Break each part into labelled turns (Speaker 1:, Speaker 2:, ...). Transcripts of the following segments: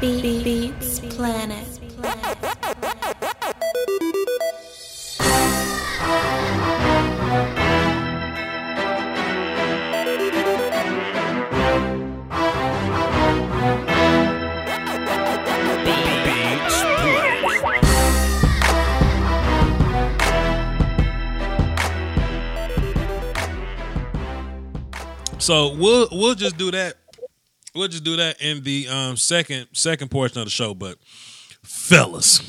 Speaker 1: Beat Beats Planet.
Speaker 2: So we'll we'll just do that. We'll just do that in the um, second second portion of the show. But fellas,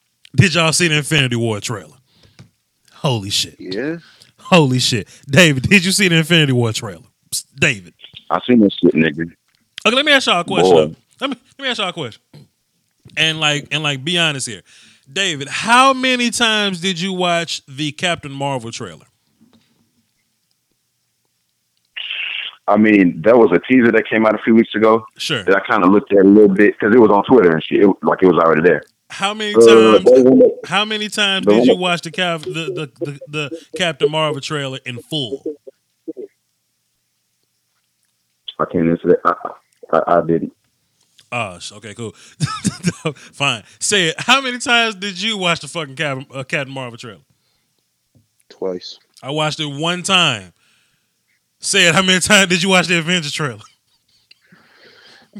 Speaker 2: did y'all see the Infinity War trailer? Holy shit!
Speaker 3: Yeah.
Speaker 2: Holy shit! David, did you see the Infinity War trailer? David.
Speaker 4: I seen this shit, nigga.
Speaker 2: Okay, let me ask y'all a question. Let me let me ask y'all a question. And like and like be honest here. David, how many times did you watch the Captain Marvel trailer?
Speaker 4: I mean, there was a teaser that came out a few weeks ago
Speaker 2: Sure.
Speaker 4: that I kind of looked at a little bit because it was on Twitter and shit. It, like it was already there.
Speaker 2: How many
Speaker 4: Uh,
Speaker 2: times
Speaker 4: they
Speaker 2: how many times did you watch the Cap the, the, the, the Captain Marvel trailer in full?
Speaker 4: I can't answer that. I, I, I didn't.
Speaker 2: Oh, sh- okay, cool. Fine. Say it. How many times did you watch the fucking Captain, uh, Captain Marvel trailer?
Speaker 3: Twice.
Speaker 2: I watched it one time. Say it. How many times did you watch the Avengers trailer?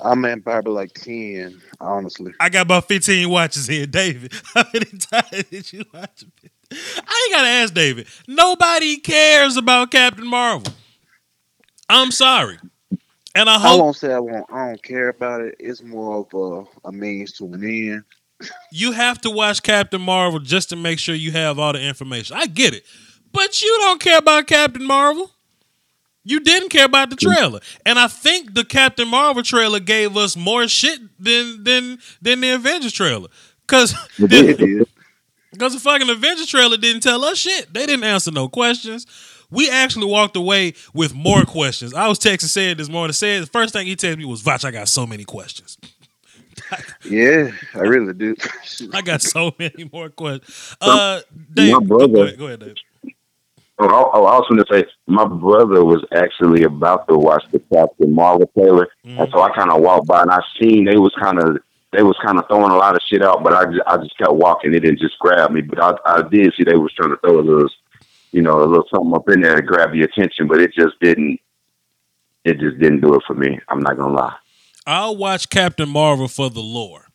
Speaker 3: I'm at probably like ten, honestly.
Speaker 2: I got about 15 watches here, David. How many times did you watch it? I ain't gotta ask David. Nobody cares about Captain Marvel. I'm sorry. And I
Speaker 3: I won't say I won't. I don't care about it. It's more of a, a means to an end.
Speaker 2: you have to watch Captain Marvel just to make sure you have all the information. I get it. But you don't care about Captain Marvel. You didn't care about the trailer. And I think the Captain Marvel trailer gave us more shit than than than the Avengers trailer. Cause
Speaker 4: It
Speaker 2: the. Because the fucking Avengers trailer didn't tell us shit. They didn't answer no questions. We actually walked away with more questions. I was texting said this morning. Said the first thing he texted me was, "Vach, I got so many questions.
Speaker 3: Yeah, I really do.
Speaker 2: I got so many more questions." Uh, Dave,
Speaker 4: my brother-
Speaker 2: go ahead, go ahead, Dave.
Speaker 4: Oh, I, I was going to say, my brother was actually about to watch the Captain Marvel trailer,
Speaker 2: Mhm.
Speaker 4: and so I kind of walked by and I seen they was kind of they was kind of throwing a lot of shit out, but I just, I just kept walking. It didn't just grab me, but I, I did see they was trying to throw a little, you know, a little something up in there to grab your attention, but it just didn't. It just didn't do it for me. I'm not gonna lie.
Speaker 2: I'll watch Captain Marvel for the lore,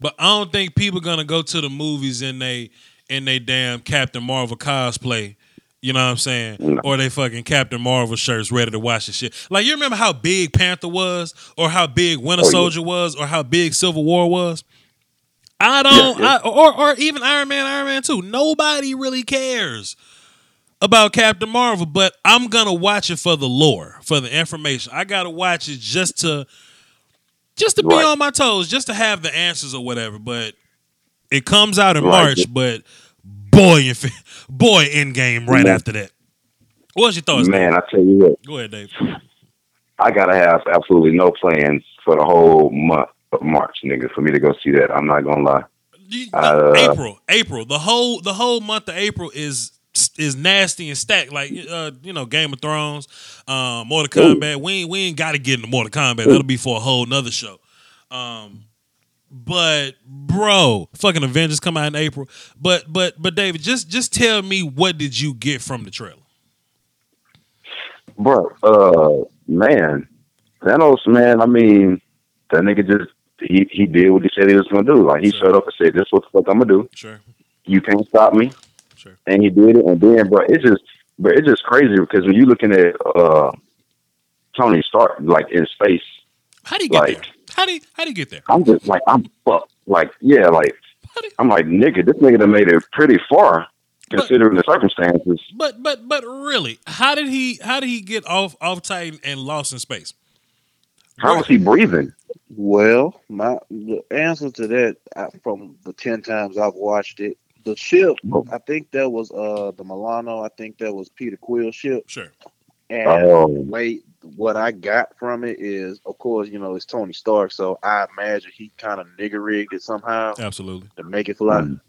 Speaker 2: but I don't think people gonna go to the movies in they in they damn Captain Marvel cosplay. You know what I'm saying?
Speaker 4: No.
Speaker 2: Or they fucking Captain Marvel shirts ready to watch the shit. Like you remember how big Panther was, or how big Winter
Speaker 4: Oh, yeah.
Speaker 2: Soldier was, or how big Civil War was. I don't,
Speaker 4: Yeah, yeah.
Speaker 2: I, or or even Iron Man, Iron Man Two. Nobody really cares about Captain Marvel, but I'm gonna watch it for the lore, for the information. I gotta watch it just to just to be on my toes, just to have the answers or whatever. But it comes out in
Speaker 4: Right.
Speaker 2: March, but boy, if boy, in game right
Speaker 4: Man.
Speaker 2: after that. What's your thoughts,
Speaker 4: Man, I tell you what,
Speaker 2: Go ahead, Dave.
Speaker 4: I gotta have absolutely no plans for the whole month of March, nigga, for me to go see that. I'm not gonna lie.
Speaker 2: You-
Speaker 4: Uh,
Speaker 2: April, April, the whole the whole month of April is is nasty and stacked. Like uh, you know, Game of Thrones, um, Mortal
Speaker 4: Ooh.
Speaker 2: Kombat. We ain't, we ain't got to get into Mortal Kombat. That'll be for a whole nother show. Um, but bro, fucking Avengers come out in April. But but but David, just just tell me what did you get from the trailer?
Speaker 4: Bro, uh, man, Thanos, man. I mean, that nigga just he he did what he said he was gonna do. Like he
Speaker 2: Sure.
Speaker 4: showed up and said, "This what the fuck I'm gonna do.
Speaker 2: Sure,
Speaker 4: You can't stop me."
Speaker 2: sure.
Speaker 4: And he did it. And then, bro, it's just, bro, it's just crazy because when you looking at uh Tony Stark, like in space,
Speaker 2: How do you get
Speaker 4: Like-
Speaker 2: there? How do you, how do you get there?
Speaker 4: I'm just like I'm fucked. Like yeah, like
Speaker 2: you-
Speaker 4: I'm like nigga, this nigga done made it pretty far
Speaker 2: But-
Speaker 4: considering the circumstances.
Speaker 2: But but but really, how did he how did he get off off Titan and lost in space?
Speaker 4: How was he breathing?
Speaker 3: Well, my the answer to that uh, from the ten times I've watched it, the ship.
Speaker 4: Oh.
Speaker 3: I think that was uh the Milano. I think that was Peter Quill ship.
Speaker 2: Sure.
Speaker 3: And
Speaker 4: Oh.
Speaker 3: wait, what I got from it is, of course, you know, it's Tony Stark, so I imagine he kind of nigger rigged it somehow
Speaker 2: Absolutely.
Speaker 3: to make it fly.
Speaker 4: Mm.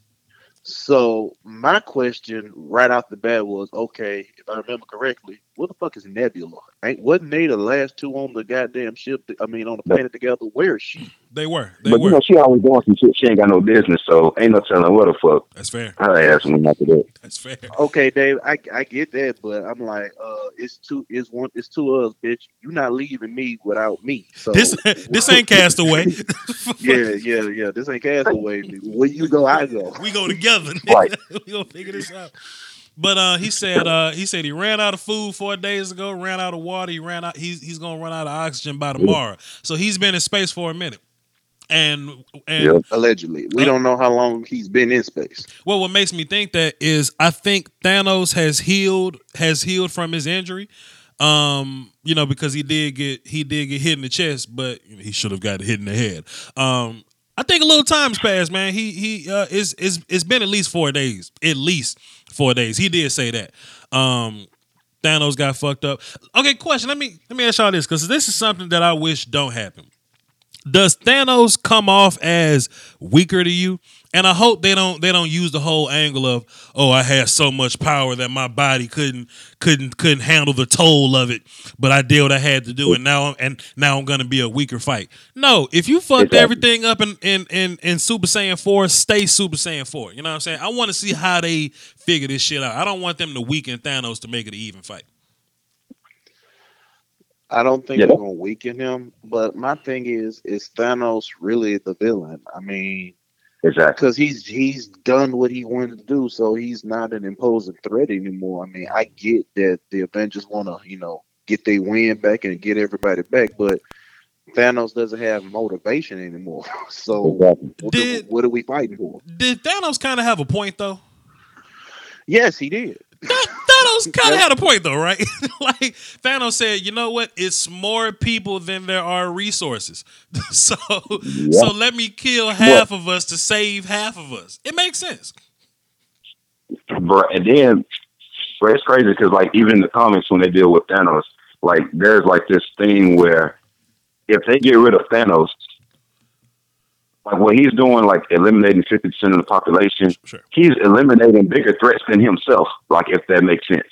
Speaker 3: So my question right off the bat was, okay, if I remember correctly, what the fuck is Nebula? Ain't wasn't they the last two on the goddamn ship? I mean, on the planet together. Where is she?
Speaker 2: They were. They
Speaker 4: But
Speaker 2: were.
Speaker 4: you know, she always doing some shit. She ain't got no business, so ain't no telling what the fuck.
Speaker 2: That's fair.
Speaker 4: Her ass went after that.
Speaker 2: That's fair.
Speaker 3: Okay, Dave, I I get that, but I'm like, uh, it's two, it's one, it's two of us, bitch. You not leaving me without me. So
Speaker 2: This this ain't Castaway.
Speaker 3: yeah, yeah, yeah. This ain't Castaway. Where you go, I go.
Speaker 2: we go together.
Speaker 4: Right.
Speaker 2: we gonna figure this out. But uh, he said uh, he said he ran out of food four days ago, ran out of water, he ran out. He's he's gonna run out of oxygen by tomorrow. So he's been in space for a minute. And and
Speaker 4: Yep.
Speaker 3: Allegedly, we don't know how long he's been in space.
Speaker 2: well, what makes me think that is I think Thanos has healed has healed from his injury. Um, you know, because he did get he did get hit in the chest, but he should have got hit in the head. Um, I think a little time's passed, man. He he uh it's it's it's been at least four days. At least four days. He did say that. Um Thanos got fucked up. Okay, question. Let me let me ask y'all this, because this is something that I wish don't happen. Does Thanos come off as weaker to you? And I hope they don't they don't use the whole angle of oh I had so much power that my body couldn't couldn't couldn't handle the toll of it, but I did what I had to do, and now I'm, and now I'm gonna be a weaker fight. No, if you fucked
Speaker 4: Exactly.
Speaker 2: everything up in, in in in Super Saiyan four, stay Super Saiyan four. You know what I'm saying? I want to see how they figure this shit out. I don't want them to weaken Thanos to make it an even fight.
Speaker 3: I don't think
Speaker 4: Yeah.
Speaker 3: they're gonna weaken him. But my thing is, is Thanos really the villain? I mean,
Speaker 4: Exactly.
Speaker 3: because he's he's done what he wanted to do, so he's not an imposing threat anymore. I mean, I get that the Avengers want to, you know, get their win back and get everybody back, but Thanos doesn't have motivation anymore. So
Speaker 4: Exactly.
Speaker 3: what,
Speaker 2: Did-
Speaker 3: what are we fighting for?
Speaker 2: Did Thanos kind of have a point though?
Speaker 3: Yes, he did.
Speaker 2: Th- Thanos kind of had a point though, right? like Thanos said, you know what? It's more people than there are resources. so so let me kill half of us to save half of us. It makes sense.
Speaker 4: And then, bro, it's crazy because like even in the comics when they deal with Thanos, like there's like this thing where if they get rid of Thanos, like what he's doing, like eliminating fifty percent of the population,
Speaker 2: Sure.
Speaker 4: he's eliminating bigger threats than himself. Like if that makes sense.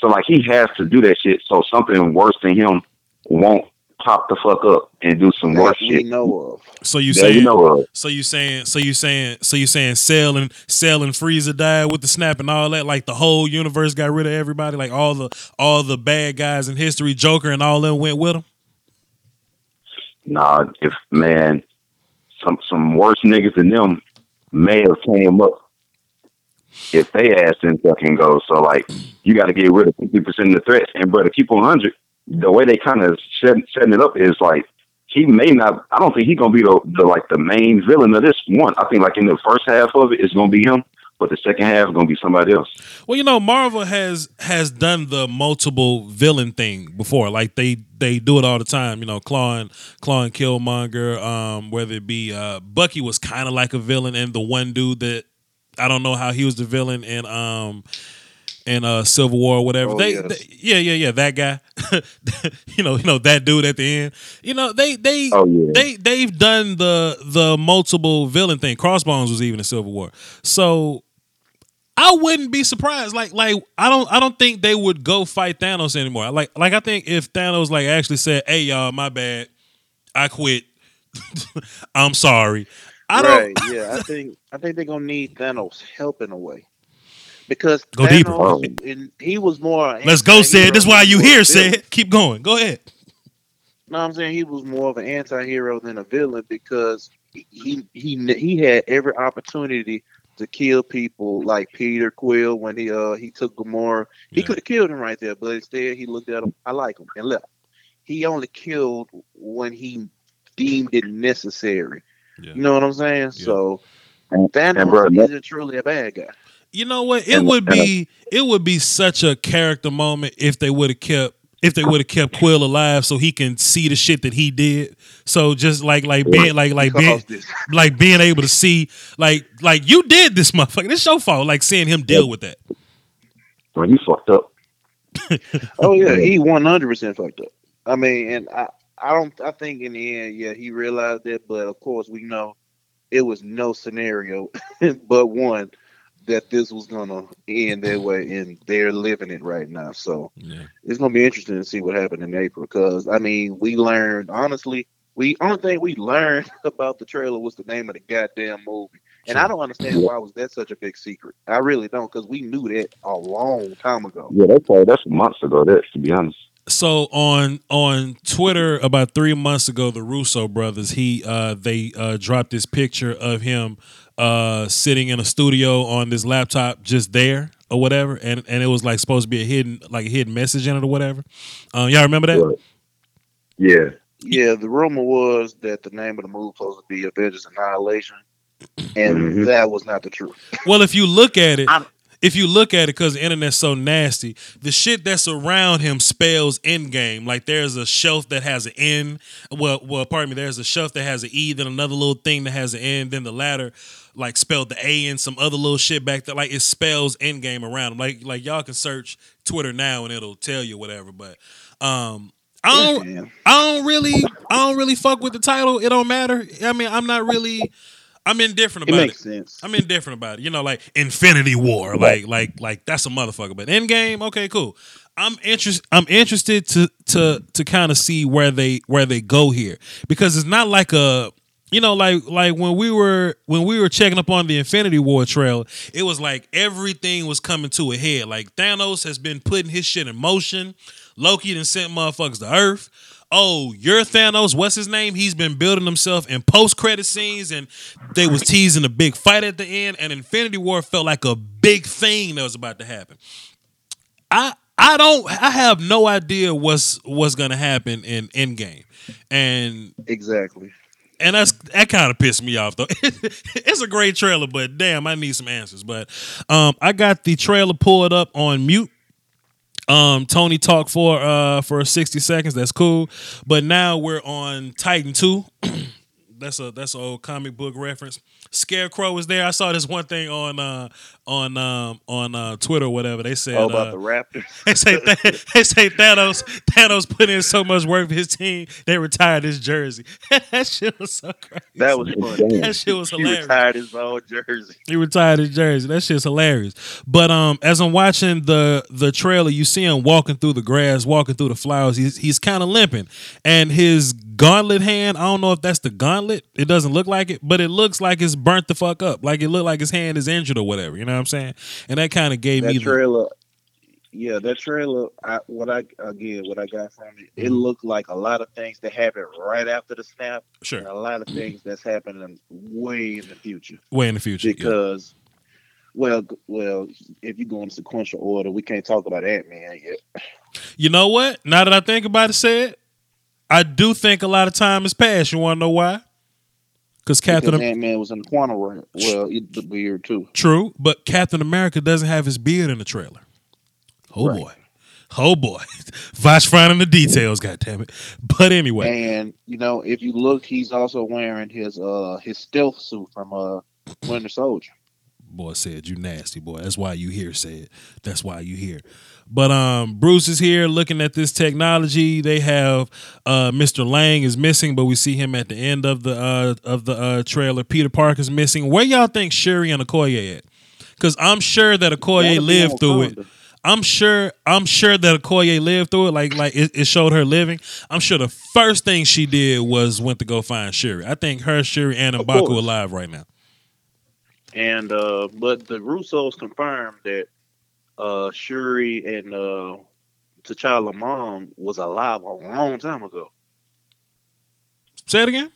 Speaker 4: So like he has to do that shit so something worse than him won't pop the fuck up and do some worse
Speaker 3: That we
Speaker 4: shit.
Speaker 3: know of.
Speaker 2: So you
Speaker 4: That
Speaker 2: saying
Speaker 4: you know of.
Speaker 2: so you saying so you saying so you saying Cell and Cell and Frieza died with the snap and all that like the whole universe got rid of everybody like all the all the bad guys in history Joker and all them went with him.
Speaker 4: Nah, if man, some some worse niggas than them may have came up if they ass didn't fucking go. So like, you got to get rid of fifty percent of the threats. And brother, keep on hundred. The way they kind of set, setting it up is like he may not. I don't think he's gonna be the, the like the main villain of this one. I think like in the first half of it, it's gonna be him. But the second half is gonna be somebody else.
Speaker 2: Well, you know, Marvel has has done the multiple villain thing before. Like they they do it all the time. You know, Klaue and Klaue and Killmonger. Um, whether it be uh, Bucky was kind of like a villain, and the one dude that I don't know how he was the villain in um in uh Civil War or whatever.
Speaker 3: Oh,
Speaker 2: they,
Speaker 3: yes.
Speaker 2: they- yeah yeah yeah that guy. you know you know that dude at the end. You know they they
Speaker 4: Oh yeah.
Speaker 2: they they've done the the multiple villain thing. Crossbones was even in Civil War. So I wouldn't be surprised. Like like I don't I don't think they would go fight Thanos anymore. Like like I think if Thanos like actually said, "Hey y'all, my bad. I quit. I'm sorry." I don't?
Speaker 3: Yeah, I think I think they're gonna need Thanos help in a way because
Speaker 2: Go deeper.
Speaker 3: Thanos, in, he was more.
Speaker 2: Let's go, said. This is why you here,
Speaker 3: said.
Speaker 2: said. Keep going. Go ahead.
Speaker 3: No, I'm saying he was more of an anti-hero than a villain because he he he had every opportunity to kill people like Peter Quill when he uh he took Gamora. He could have killed him right there, but instead he looked at him. I like him and left. He only killed when he deemed it necessary.
Speaker 2: Yeah.
Speaker 3: You know what I'm saying? So Thanos
Speaker 4: and bro, that-
Speaker 3: isn't truly a bad guy.
Speaker 2: You know what? It
Speaker 4: And-
Speaker 2: would
Speaker 4: and-
Speaker 2: be it would be such a character moment if they would have kept if they would have kept Quill alive so he can see the shit that he did. So just like like being like like being like being able to see like like you did this motherfucker. This your fault. Like seeing him deal with that.
Speaker 4: When you fucked up.
Speaker 3: Oh yeah, he one hundred percent fucked up. I mean, and I, I don't, I think in the end, yeah, he realized that. But of course, we know it was no scenario but one. That this was gonna end that way, and they're living it right now. So
Speaker 2: Yeah.
Speaker 3: it's gonna be interesting to see what happened in April. Because I mean, we learned honestly, we only thing we learned about the trailer was the name of the goddamn movie, and I don't understand why was that such a big secret. I really don't, because we knew that a long time ago.
Speaker 4: Yeah, that's probably that's months ago. That to be honest.
Speaker 2: So on on Twitter about three months ago, the Russo brothers he uh, they uh, dropped this picture of him uh, sitting in a studio on this laptop, just there or whatever, and and it was like supposed to be a hidden like a hidden message in it or whatever. Um, y'all remember that?
Speaker 4: Yeah.
Speaker 3: Yeah, the rumor was that the name of the movie was supposed to be Avengers Annihilation, and
Speaker 4: Mhm.
Speaker 3: that was not the truth.
Speaker 2: Well, if you look at it,
Speaker 3: I'm-
Speaker 2: if you look at it, because the internet's so nasty, the shit that's around him spells Endgame. Like there's a shelf that has an N. Well, well, pardon me. There's a shelf that has an E, then another little thing that has an N. Then the ladder, like spelled the A and some other little shit back there. Like it spells Endgame around him. Like like y'all can search Twitter now and it'll tell you whatever. But um, I don't.
Speaker 3: Yeah.
Speaker 2: I don't really, I don't really fuck with the title. It don't matter. I mean, I'm not really. I'm indifferent
Speaker 3: It
Speaker 2: about
Speaker 3: makes
Speaker 2: it.
Speaker 3: sense.
Speaker 2: I'm indifferent about it. You know, like Infinity War, like like like that's a motherfucker. But Endgame, okay, cool. I'm interested. I'm interested to to to kind of see where they where they go here because it's not like a you know like like when we were when we were checking up on the Infinity War trail, it was like everything was coming to a head. Like Thanos has been putting his shit in motion. Loki done sent motherfuckers to Earth. Oh, you're Thanos. What's his name? He's been building himself in post credit scenes, and they was teasing a big fight at the end. And Infinity War felt like a big thing that was about to happen. I I don't I have no idea what's what's gonna happen in Endgame, and
Speaker 3: Exactly.
Speaker 2: And that's that kind of pissed me off though. it's a great trailer, but damn, I need some answers. But um, I got the trailer pulled up on mute. Um, Tony talked for uh for sixty seconds. That's cool. But now we're on Titan two. that's a that's an old comic book reference. Scarecrow was there. I saw this one thing on uh on um on uh Twitter or whatever. They said
Speaker 3: All about
Speaker 2: uh,
Speaker 3: the Raptors.
Speaker 2: they say Th- they say Thanos Thanos put in so much work for his team they retired his jersey. that shit was so crazy.
Speaker 3: That was funny.
Speaker 2: that shit was hilarious.
Speaker 3: He retired his old jersey.
Speaker 2: He retired his jersey. That shit's hilarious. But um, as I'm watching the the trailer, you see him walking through the grass, walking through the flowers. He's he's kind of limping, and his gauntlet hand. I don't know if that's the gauntlet. It doesn't look like it, but it looks like it's burnt the fuck up. Like it looked like his hand is injured or whatever. You know what I'm saying? And that kind of gave me
Speaker 3: That
Speaker 2: the
Speaker 3: trailer, yeah, that trailer. I, what I again, what I got from it, it
Speaker 2: Mm-hmm.
Speaker 3: looked like a lot of things that happened right after the snap,
Speaker 2: sure
Speaker 3: a lot of things that's happening way in the future.
Speaker 2: way in the future. yeah.
Speaker 3: Because, well, well, if you go in sequential order, we can't talk about Ant Man yet.
Speaker 2: You know what? Now that I think about it, said I do think a lot of time has passed. You want to know why? Because Captain
Speaker 3: Because Ant Man was in the quantum realm. Well, the weird too.
Speaker 2: True, but Captain America doesn't have his beard in the trailer. Oh
Speaker 3: Right.
Speaker 2: boy. Oh boy. Vosh finding the details, God damn it. But anyway,
Speaker 3: And you know, if you look, he's also wearing his uh his stealth suit from uh Winter Soldier.
Speaker 2: Boy said you nasty boy. That's why you here, said. That's why you here. But um Bruce is here looking at this technology. They have uh Mr. Lang is missing, but we see him at the end of the uh of the uh trailer. Peter Parker's missing. Where y'all think Shuri and Okoye at? Because I'm sure that Okoye lived through it. I'm sure. I'm sure that Okoye lived through it. Like, like it, it showed her living. I'm sure the first thing she did was went to go find Shuri. I think her, Shuri, and Mbaku alive right now.
Speaker 3: And uh but the Russos confirmed that uh Shuri and uh T'Challa mom was alive a long time ago.
Speaker 2: Say it again.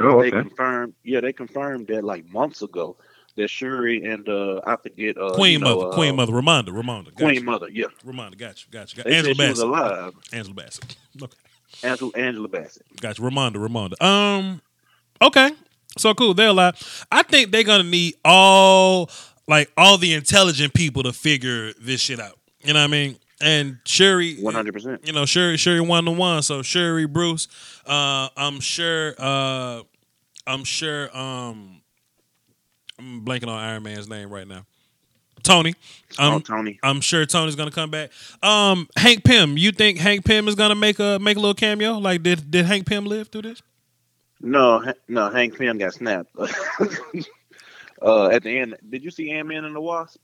Speaker 4: Oh, okay.
Speaker 3: They confirmed yeah, they confirmed that like months ago that Shuri and uh I forget uh
Speaker 2: Queen
Speaker 3: you know,
Speaker 2: Mother.
Speaker 3: uh,
Speaker 2: Queen Mother. Ramonda. Ramonda.
Speaker 3: Queen
Speaker 2: you.
Speaker 3: Mother, yeah.
Speaker 2: Ramonda. Got you. Got you. Got
Speaker 3: They
Speaker 2: Angela
Speaker 3: said she was alive.
Speaker 2: Angela Bassett. Okay.
Speaker 3: Angela, Angela Bassett.
Speaker 2: Got you. Ramonda. Ramonda. Um. Okay. So cool. They're alive. I think they're gonna need all like all the intelligent people to figure this shit out. You know what I mean? And Shuri,
Speaker 3: One hundred percent.
Speaker 2: you know, Shuri, Shuri, one to one. So Shuri, Bruce, uh, I'm sure, uh, I'm sure, um, I'm blanking on Iron Man's name right now. Tony,
Speaker 3: Oh,
Speaker 2: um,
Speaker 3: Tony.
Speaker 2: I'm sure Tony's gonna come back. Um, Hank Pym, you think Hank Pym is gonna make a make a little cameo? Like, did did Hank Pym live through this?
Speaker 3: No, Ha- no, Hank Pym got snapped. Uh, at the end, did you see Ant Man and the Wasp?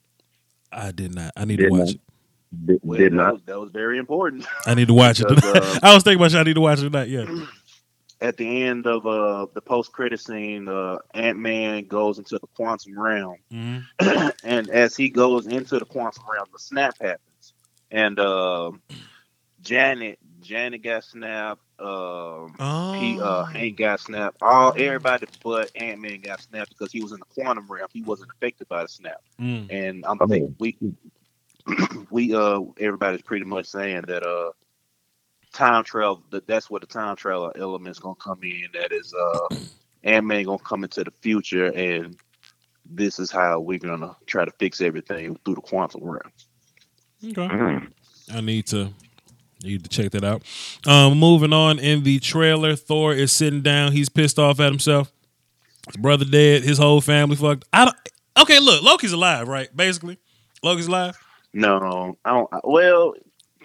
Speaker 2: I did not. I need
Speaker 4: Did
Speaker 2: to watch
Speaker 4: not.
Speaker 2: it.
Speaker 4: Did,
Speaker 3: Well,
Speaker 4: did
Speaker 3: that
Speaker 4: not.
Speaker 3: Was, that was very important.
Speaker 2: I need to watch it.
Speaker 3: Because,
Speaker 2: tonight.
Speaker 3: uh,
Speaker 2: I was thinking about. shit, I need to watch it tonight. Yeah.
Speaker 3: at the end of uh the post credit scene, uh, Ant Man goes into the quantum realm,
Speaker 2: hmm
Speaker 3: and as he goes into the quantum realm, the snap happens, and uh, Janet Janet got snapped. Um,
Speaker 2: Oh.
Speaker 3: he uh Hank got snapped. All everybody but Ant Man got snapped because he was in the quantum realm. He wasn't affected by the snap.
Speaker 2: Mm.
Speaker 3: And I'm
Speaker 4: I
Speaker 3: think we we uh everybody's pretty much saying that uh time travel that that's where the time travel element's gonna come in. That is uh Ant Man gonna come into the future and this is how we're gonna try to fix everything through the quantum realm.
Speaker 2: Okay.
Speaker 4: Mm.
Speaker 2: I need to need to check that out. Um, moving on in the trailer, Thor is sitting down. He's pissed off at himself. His brother dead. His whole family fucked. I don't. Okay, look, Loki's alive, right? Basically, Loki's alive.
Speaker 3: No, I don't well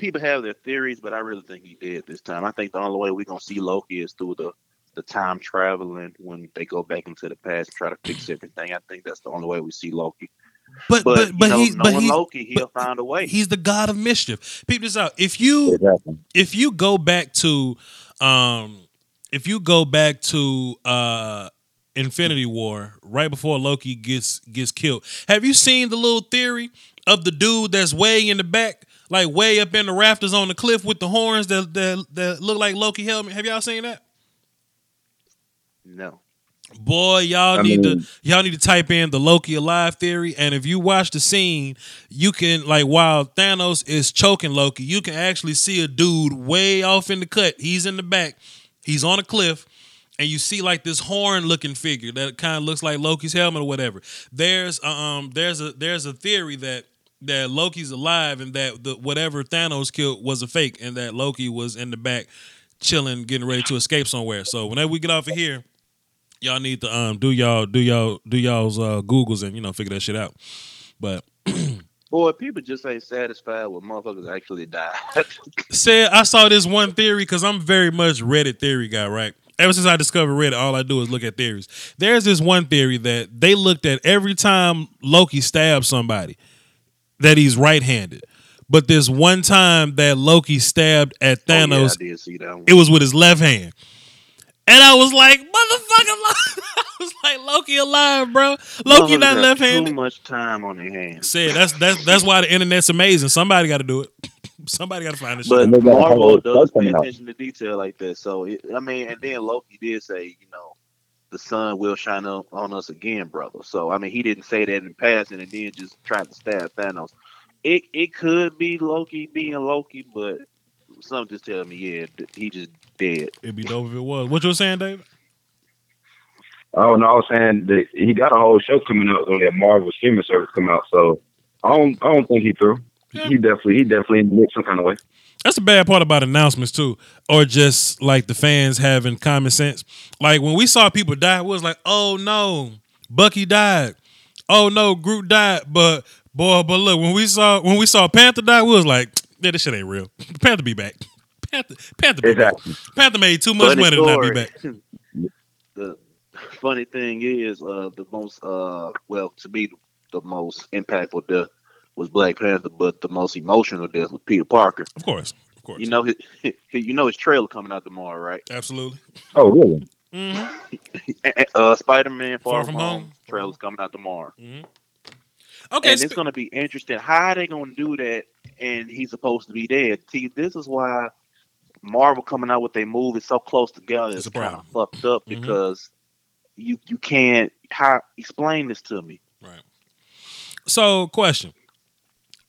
Speaker 3: people have their theories, but I really think he did this time. I think the only way we're gonna see Loki is through the the time traveling when they go back into the past and try to fix everything. I think that's the only way we see Loki.
Speaker 2: But
Speaker 3: But,
Speaker 2: but but
Speaker 3: you know,
Speaker 2: he's but
Speaker 3: knowing
Speaker 2: he's
Speaker 3: Loki, he'll find a way.
Speaker 2: he's the god of mischief. Peep this out. If you
Speaker 4: Exactly.
Speaker 2: if you go back to um if you go back to uh Infinity War right before Loki gets gets killed. Have you seen the little theory of the dude that's way in the back, like way up in the rafters on the cliff with the horns that that, that look like Loki helmet? Have y'all seen that?
Speaker 3: no.
Speaker 2: Boy, y'all
Speaker 4: I
Speaker 2: need
Speaker 4: mean-
Speaker 2: to y'all need to type in the Loki alive theory, and if you watch the scene, you can like while Thanos is choking Loki, you can actually see a dude way off in the cut. He's in the back, he's on a cliff, and you see like this horn looking figure that kind of looks like Loki's helmet or whatever. There's um there's a there's a theory that that Loki's alive and that the whatever Thanos killed was a fake, and that Loki was in the back chilling, getting ready to escape somewhere. So whenever we get off of here y'all need to um do y'all do y'all do y'all's uh googles and you know figure that shit out but
Speaker 3: Boy, people just ain't satisfied with motherfuckers actually died.
Speaker 2: said i saw this one theory because i'm very much reddit theory guy right ever since i discovered reddit all i do is look at theories there's this one theory that they looked at every time loki stabbed somebody that he's right-handed but this one time that loki stabbed at
Speaker 3: Oh, yeah,
Speaker 2: thanos
Speaker 3: I did see that one.
Speaker 2: it was with his left hand. And I was like, motherfucker, I was like, Loki alive, bro. Loki
Speaker 3: Motherfuckers
Speaker 2: not
Speaker 3: got
Speaker 2: left
Speaker 3: Too much time on their hands.
Speaker 2: Said that's that's that's why the internet's amazing. Somebody got to do it. Somebody got to find this
Speaker 3: But
Speaker 2: shit.
Speaker 4: And a
Speaker 3: Marvel does pay attention to detail like that. So it, I mean, and then Loki did say, you know, the sun will shine up on us again, brother. So I mean, he didn't say that in passing and then just tried to stab Thanos. It it could be Loki being Loki, but some just tell me, yeah, he just dead.
Speaker 2: It'd be dope if it was. What you were saying, David?
Speaker 4: Oh no, I was saying that he got a whole show coming up on that Marvel streaming service come out. So I don't I don't think he threw.
Speaker 2: Yeah.
Speaker 4: He definitely he definitely in some kind of way.
Speaker 2: That's the bad part about announcements too, or just like the fans having common sense. Like when we saw people die, it was like, oh no, Bucky died. Oh no, Groot died. But boy, but look, when we saw when we saw Panther die, we was like, yeah, this shit ain't real. Panther be back. Panther, Panther.
Speaker 4: Exactly.
Speaker 2: Panther made too much
Speaker 3: Funny
Speaker 2: money to not be back.
Speaker 3: the funny thing is, uh, the most uh, well, to me, the most impactful death was Black Panther, but the most emotional death was Peter Parker.
Speaker 2: Of course, of course,
Speaker 3: You know his, you know his trailer coming out tomorrow, right?
Speaker 2: absolutely.
Speaker 4: Oh really?
Speaker 2: Mhm.
Speaker 3: Uh, Spider Man Far,
Speaker 2: Far
Speaker 3: From
Speaker 2: From
Speaker 3: Home
Speaker 2: Home.
Speaker 3: trailer's coming out tomorrow,
Speaker 2: Okay,
Speaker 3: and
Speaker 2: sp-
Speaker 3: it's gonna be interesting. How are they gonna do that? And he's supposed to be dead. See, this is why Marvel coming out with their movie so close together
Speaker 2: It's
Speaker 3: is kind of fucked up
Speaker 2: Mhm.
Speaker 3: because you you can't how explain this to me.
Speaker 2: Right. So, question: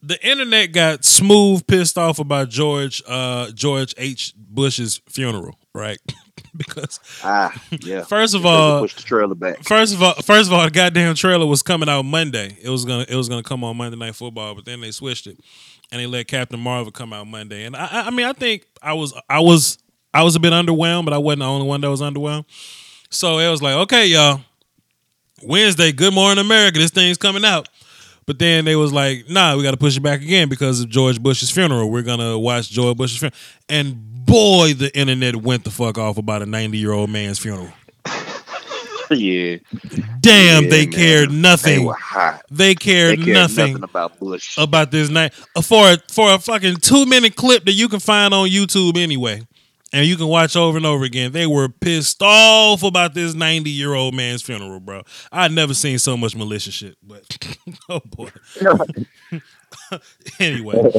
Speaker 2: The internet got smooth pissed off about George uh, George H. Bush's funeral, right? because
Speaker 3: Ah, yeah.
Speaker 2: first of all,
Speaker 3: push the trailer back.
Speaker 2: first of all, first of all, the goddamn trailer was coming out Monday. It was gonna it was gonna come on Monday Night Football, but then they switched it and they let Captain Marvel come out Monday. And I, I- I mean, I think I was I was I was a bit underwhelmed, but I wasn't the only one that was underwhelmed. So it was like, okay, y'all, Wednesday, Good Morning America, this thing's coming out. But then they was like, nah, we got to push it back again because of George Bush's funeral. We're gonna watch George Bush's funeral, and boy, the internet went the fuck off about a ninety year old man's funeral.
Speaker 3: yeah,
Speaker 2: Damn,
Speaker 3: Yeah,
Speaker 2: they
Speaker 3: man.
Speaker 2: cared
Speaker 3: they
Speaker 2: nothing.
Speaker 3: were hot.
Speaker 2: They
Speaker 3: They
Speaker 2: cared
Speaker 3: cared
Speaker 2: nothing
Speaker 3: nothing about Bush.
Speaker 2: about this night uh, for a, for a fucking two minute clip that you can find on YouTube anyway, and you can watch over and over again. They were pissed off about this ninety year old man's funeral, bro. I'd never seen so much malicious shit, but oh boy. anyway,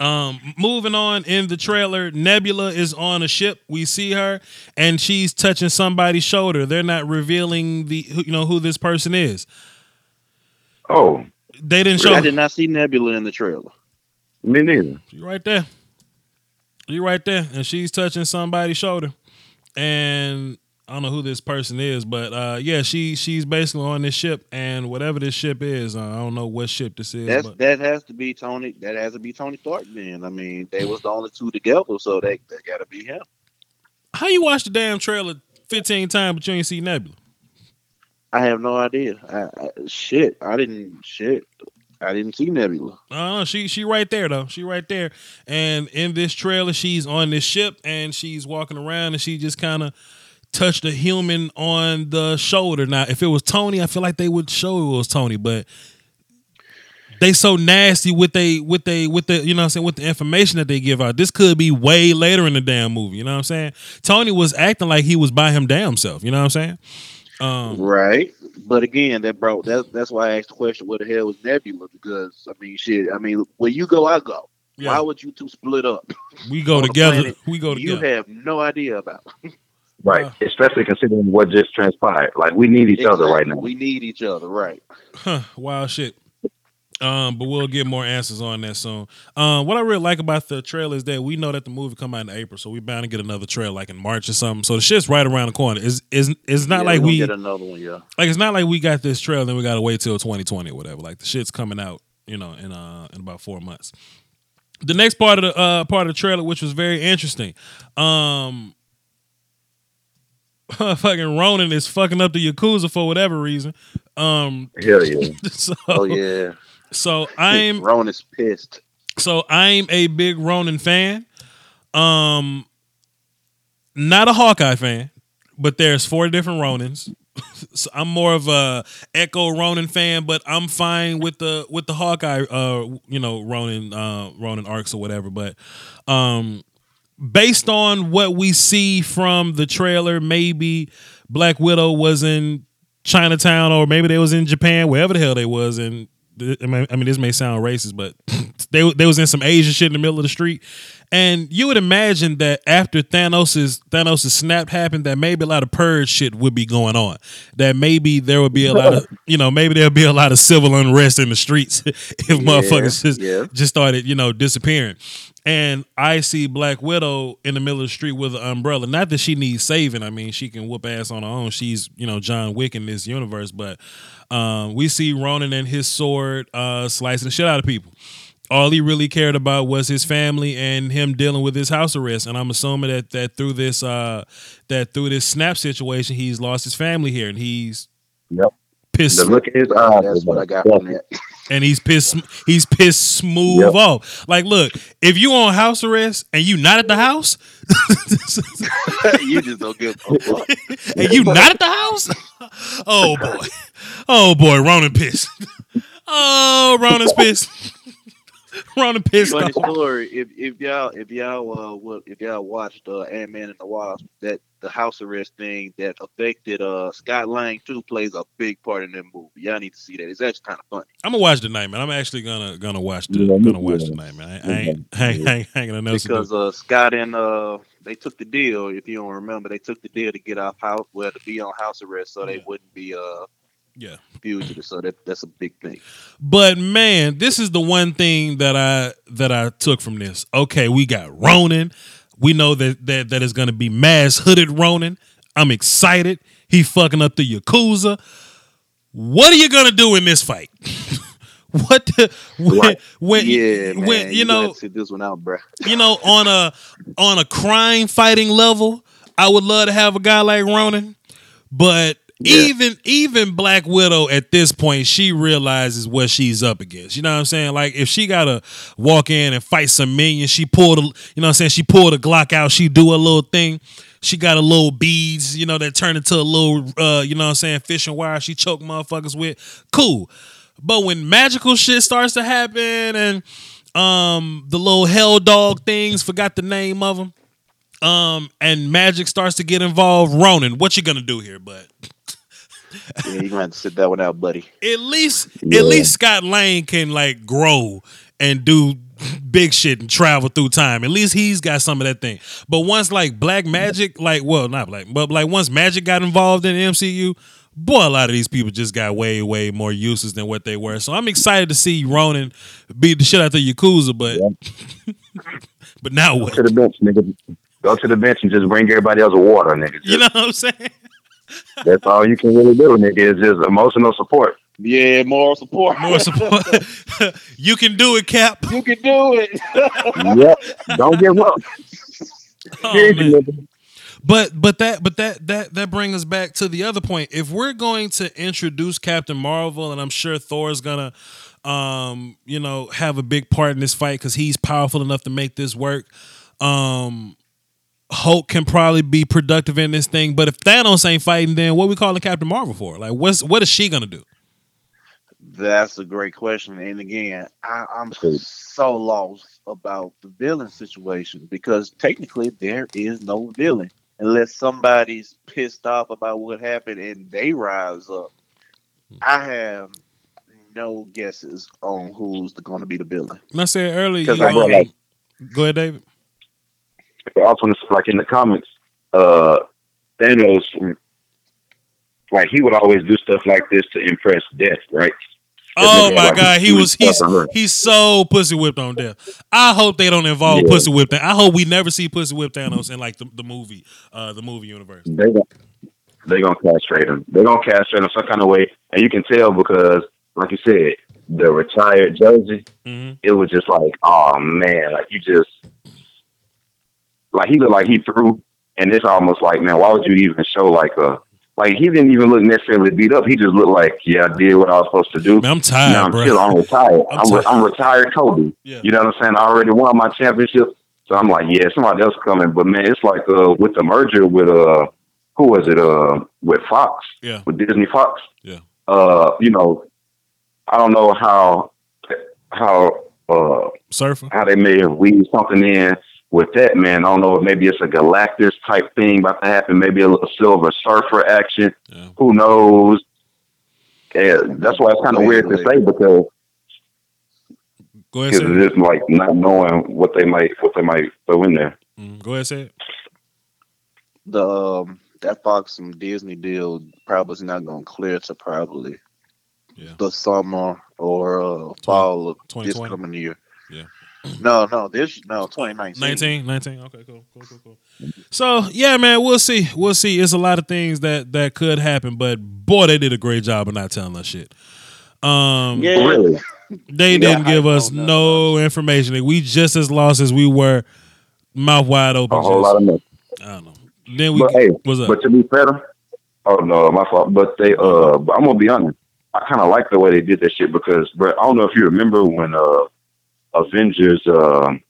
Speaker 2: um, moving on in the trailer, Nebula is on a ship. We see her, and she's touching somebody's shoulder. They're not revealing the you know who this person is.
Speaker 4: Oh,
Speaker 2: They didn't show.
Speaker 3: I did not see Nebula in the trailer.
Speaker 4: me neither.
Speaker 2: You right there. You right there, and she's touching somebody's shoulder, and I don't know who this person is, but uh, yeah, she she's basically on this ship, and whatever this ship is, uh, I don't know what ship this is.
Speaker 3: That's
Speaker 2: but
Speaker 3: that has to be Tony. That has to be Tony Stark. Then I mean, they was the only two together, so they that got to be him.
Speaker 2: how you watch the damn trailer fifteen times, but you ain't see Nebula?
Speaker 3: I have no idea. I, I, shit, I didn't. Shit, I didn't see Nebula.
Speaker 2: Uh, she she right there though. She right there, and in this trailer, she's on this ship and she's walking around, and she just kind of touched a human on the shoulder. Now, if it was Tony, I feel like they would show it was Tony, but they so nasty with they with they with the you know what I'm saying with the information that they give out. This could be way later in the damn movie. You know what I'm saying? Tony was acting like he was by him damn self. You know what I'm saying? Um,
Speaker 3: Right, but again, that bro, that's that's why I asked the question: What the hell was Nebula? Because I mean, shit. I mean, where you go, I go.
Speaker 2: yeah,
Speaker 3: Why would you two split up?
Speaker 2: we go together. We go together.
Speaker 3: You have no idea about.
Speaker 4: Right.
Speaker 2: Uh,
Speaker 4: Especially considering what just transpired. Like we need each other right now.
Speaker 3: We need each other, right?
Speaker 2: Huh, wild shit. Um, but we'll get more answers on that soon. Um, what I really like about the trailer is that we know that the movie come out in April, so we bound to get another trailer like in March or something. So the shit's right around the corner. Is is it's not
Speaker 3: Yeah,
Speaker 2: like we
Speaker 3: get another one, yeah.
Speaker 2: like it's not like we got this trailer and we gotta wait till 2020 or whatever. Like the shit's coming out, you know, in uh in about four months. The next part of the uh part of the trailer, which was very interesting, um fucking Ronin is fucking up the Yakuza for whatever reason. Um
Speaker 4: Hell yeah.
Speaker 2: so
Speaker 3: Oh yeah,
Speaker 2: so I'm
Speaker 3: Ron is pissed.
Speaker 2: so I'm a big Ronin fan. Um not a Hawkeye fan, but there's four different Ronins. so I'm more of a Echo Ronin fan, but I'm fine with the with the Hawkeye uh you know Ronin uh Ronin arcs or whatever, but um based on what we see from the trailer, maybe Black Widow was in Chinatown or maybe they was in Japan, wherever the hell they was and I mean, I mean, this may sound racist, but they they was in some Asian shit in the middle of the street, and you would imagine that after Thanos's Thanos's snap happened, that maybe a lot of purge shit would be going on. That maybe there would be a lot of you know maybe there'll be a lot of civil unrest in the streets if motherfuckers just
Speaker 3: yeah.
Speaker 2: just started you know disappearing. And I see Black Widow in the middle of the street with an umbrella. Not that she needs saving. I mean, she can whoop ass on her own. She's, you know, John Wick in this universe. But um, we see Ronin and his sword uh, slicing the shit out of people. All he really cared about was his family and him dealing with his house arrest. And I'm assuming that that through this uh, that through this snap situation, he's lost his family here, and he's
Speaker 4: Yep.
Speaker 2: pissed
Speaker 4: The look in his eyes.
Speaker 3: That's what I got from that.
Speaker 2: And he's pissed. He's pissed smooth
Speaker 4: Yep.
Speaker 2: off. Like, look, if you on house arrest and you not at the house,
Speaker 3: you just don't give a fuck.
Speaker 2: and you not at the house, oh boy, oh boy, Ronin pissed. Oh, Ronin's pissed. Ronin pissed
Speaker 3: Funny
Speaker 2: off.
Speaker 3: story. If if y'all if y'all uh what if y'all watched uh Ant Man and the Wasp, that the house arrest thing that affected uh Scott Lang too plays a big part in that movie. Y'all need to see that. It's actually kind of funny.
Speaker 2: I'm gonna watch tonight, man. I'm actually gonna gonna watch the
Speaker 4: Yeah, me
Speaker 2: gonna watch
Speaker 4: the
Speaker 2: tonight, man. I, I ain't I ain't, I ain't, I ain't
Speaker 3: because uh Scott and uh they took the deal. If you don't remember, they took the deal to get off house, well to be on house arrest, so they wouldn't be uh
Speaker 2: yeah.
Speaker 3: fugitives. So that that's a big thing.
Speaker 2: But man, this is the one thing that I that I took from this. Okay, we got Ronin. We know that that that is going to be mass hooded Ronin. I'm excited. He fucking up the yakuza. What are you gonna do in this fight? what the, when,
Speaker 4: Right.
Speaker 2: when
Speaker 3: yeah, man.
Speaker 2: when you know
Speaker 3: sit this one out, bro.
Speaker 2: you know on a on a crime fighting level, I would love to have a guy like Ronin, but Even even Black Widow at this point, she realizes what she's up against. You know what I'm saying? Like if she gotta walk in and fight some minions, she pulled a you know what I'm saying, she pulled a Glock out, she do a little thing. She got a little beads, you know, that turn into a little, uh, you know what I'm saying, fishing wire she choke motherfuckers with. Cool. But when magical shit starts to happen and um the little hell dog things, forgot the name of them, um, and magic starts to get involved, Ronin, what you gonna do here, bud?
Speaker 3: Yeah, you're gonna have to sit that one out, buddy.
Speaker 2: At least,
Speaker 4: Yeah.
Speaker 2: at least Scott Lang can like grow and do big shit and travel through time. At least he's got some of that thing. But once like Black Magic, like well, not Black, but like once Magic got involved in the MCU, boy, a lot of these people just got way, way more uses than what they were. So I'm excited to see Ronin beat the shit out the Yakuza, but but now what?
Speaker 4: Go to the bench, nigga. Go to the bench and just bring everybody else a water, nigga.
Speaker 2: You know what I'm saying?
Speaker 4: That's all you can really do, nigga. Is just emotional support.
Speaker 3: Yeah, moral support.
Speaker 2: More support. you can do it, Cap.
Speaker 3: you can do it.
Speaker 4: yep. Don't give up.
Speaker 2: Oh,
Speaker 4: Here's
Speaker 2: man.
Speaker 4: you, nigga.
Speaker 2: But but that but that that that brings us back to the other point. If we're going to introduce Captain Marvel, and I'm sure Thor's gonna, um, you know, have a big part in this fight because he's powerful enough to make this work. Um, Hulk can probably be productive in this thing, but if Thanos ain't fighting, then what we calling Captain Marvel for? Like, what's what is she gonna do?
Speaker 3: That's a great question. And again, I, I'm so lost about the villain situation because technically there is no villain unless somebody's pissed off about what happened and they rise up. I have no guesses on who's going to be the villain.
Speaker 2: And I said earlier, you,
Speaker 3: I
Speaker 4: know,
Speaker 2: um,
Speaker 4: like-
Speaker 2: go ahead, David.
Speaker 4: Also, like in the comics, uh, Thanos, like he would always do stuff like this to impress Death, right?
Speaker 2: Oh my
Speaker 4: like,
Speaker 2: god, he was he's he's so pussy whipped on death. I hope they don't involve
Speaker 4: Yeah.
Speaker 2: pussy whip. I hope we never see pussy whipped Thanos in like the, the movie, uh, the movie universe.
Speaker 4: They gon- they gonna castrate him. They gonna castrate him some kind of way, and you can tell because, like you said, the retired jersey.
Speaker 2: hmm
Speaker 4: It was just like, oh man, like you just like he looked like he threw, and it's almost like, man, why would you even show like a like he didn't even look necessarily beat up. He just looked like, yeah, I did what I was supposed to do.
Speaker 2: Man, I'm
Speaker 4: now
Speaker 2: tired,
Speaker 4: I'm
Speaker 2: bro.
Speaker 4: I'm retired.
Speaker 2: I'm
Speaker 4: I'm, re-. I'm retired Kobe.
Speaker 2: Yeah.
Speaker 4: You know what I'm saying? I already won my championship. So I'm like, yeah, somebody else coming. But man, it's like uh with the merger with uh who was it? Uh with Fox.
Speaker 2: Yeah.
Speaker 4: With Disney Fox.
Speaker 2: Yeah.
Speaker 4: Uh, you know, I don't know how how uh
Speaker 2: Surfer.
Speaker 4: how they may have weaved something in with that, man. I don't know if maybe it's a Galactus type thing about to happen, maybe a little silver surfer action.
Speaker 2: Yeah.
Speaker 4: Who knows? Yeah, that's why it's kind of weird to say because
Speaker 2: Go ahead,
Speaker 4: because it's just like not knowing what they might what they might throw in there.
Speaker 2: Mm, Go ahead, say it.
Speaker 3: The um, that Fox and Disney deal probably is not going to clear to probably
Speaker 2: Yeah.
Speaker 3: the summer or uh, fall of this
Speaker 2: 2020.
Speaker 3: coming year.
Speaker 2: Yeah.
Speaker 3: No, no, this no 2019.
Speaker 2: 19, 19. Okay, cool, cool, cool, cool. So yeah, man, we'll see. We'll see. It's a lot of things that that could happen, but boy, they did a great job of not telling us shit. Um,
Speaker 3: Yeah.
Speaker 4: Really?
Speaker 2: they
Speaker 3: Yeah,
Speaker 2: didn't
Speaker 3: I
Speaker 2: give us
Speaker 3: nothing
Speaker 2: no information. We just as lost as we were, mouth wide open.
Speaker 4: A whole
Speaker 2: just-
Speaker 4: lot of nothing.
Speaker 2: I don't know. Then we
Speaker 4: But hey,
Speaker 2: what's up?
Speaker 4: but to be fair, oh no, my fault. But they uh, but I'm gonna be honest. I kind of like the way they did that shit because, bro, I don't know if you remember when uh, Avengers um,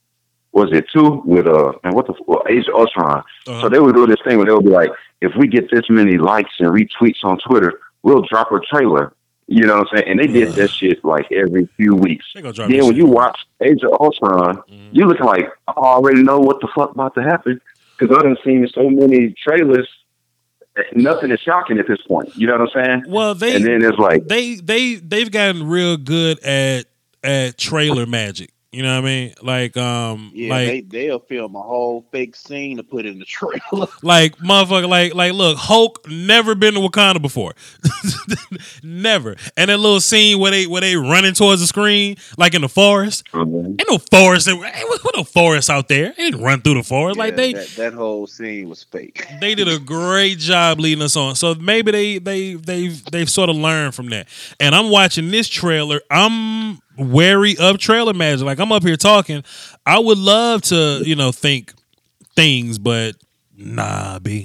Speaker 4: was it two with uh, and what the well, Age of Ultron.
Speaker 2: Uh-huh.
Speaker 4: So they would do this thing where they would be like, if we get this many likes and retweets on Twitter, we'll drop a trailer. You know what I'm saying? And they did that shit like every few weeks. Then when
Speaker 2: shit.
Speaker 4: you watch Age of Ultron,
Speaker 2: Mhm.
Speaker 4: you looking like I already know what the fuck about to happen because I done seen so many trailers. Nothing is shocking at this point. You know what I'm saying?
Speaker 2: well, they
Speaker 4: and then it's like,
Speaker 2: they they they've gotten real good at at trailer magic. You know what I mean? Like um
Speaker 3: Yeah,
Speaker 2: like
Speaker 3: they they'll film a whole fake scene to put in the trailer.
Speaker 2: like motherfucker like like look, Hulk never been to Wakanda before. never. And that little scene where they where they running towards the screen like in the forest.
Speaker 4: mhm.
Speaker 2: Ain't no forest. Ain't what, no forest out there. They didn't run through the forest like they
Speaker 3: that, that whole scene was fake.
Speaker 2: they did a great job leading us on. So maybe they they they've they've sort of learned from that. And I'm watching this trailer. I'm wary of trailer magic. Like I'm up here talking. I would love to, you know, think things, but nah, be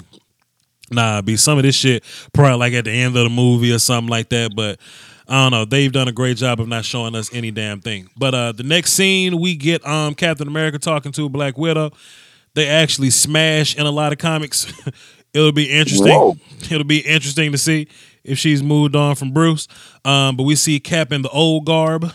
Speaker 2: Nah, be some of this shit probably like at the end of the movie or something like that. But I don't know. They've done a great job of not showing us any damn thing. But uh the next scene we get um Captain America talking to Black Widow. they actually smash in a lot of comics. It'll be interesting.
Speaker 4: Whoa.
Speaker 2: It'll be interesting to see if she's moved on from Bruce. Um, but we see Cap in the old garb.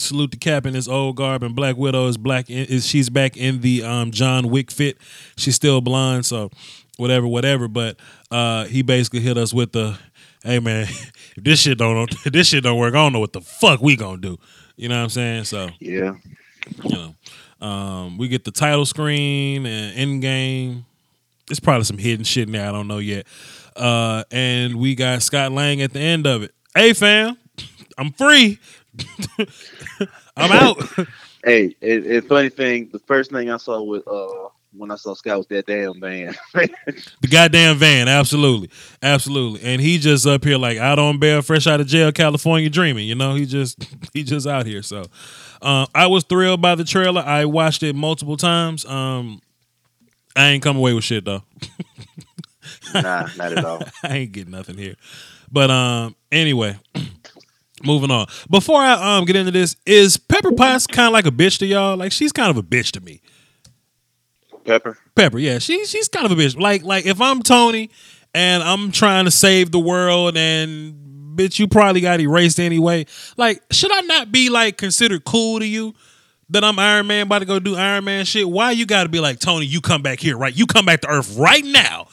Speaker 2: Salute the Cap in his old garb, and Black Widow is black. Is she's back in the um, John Wick fit? She's still blonde, so whatever, whatever. But uh, he basically hit us with the, "Hey man, if this shit don't this shit don't work, I don't know what the fuck we gonna do." You know what I'm saying? So
Speaker 3: Yeah.
Speaker 2: you know, um, we get the title screen and end game. It's probably some hidden shit in there. I don't know yet. Uh, and we got Scott Lang at the end of it. Hey, fam, I'm free. I'm out.
Speaker 3: Hey, it, it funny thing, the first thing I saw with uh when I saw Scott was that damn van.
Speaker 2: the goddamn van, absolutely, absolutely. And he just up here like out on bail, fresh out of jail, California dreaming. You know, he just he just out here. So, uh, I was thrilled by the trailer. I watched it multiple times. Um, I ain't come away with shit though.
Speaker 3: nah, not at all.
Speaker 2: I ain't getting nothing here. But um, anyway, moving on. Before I um get into this, is Pepper Potts kind of like a bitch to y'all? Like she's kind of a bitch to me.
Speaker 3: Pepper.
Speaker 2: Pepper, yeah, she she's kind of a bitch. Like like if I'm Tony and I'm trying to save the world and bitch, you probably got erased anyway. Like, should I not be like considered cool to you? That I'm Iron Man about to go do Iron Man shit. Why you got to be like Tony? You come back here, right? You come back to Earth right now.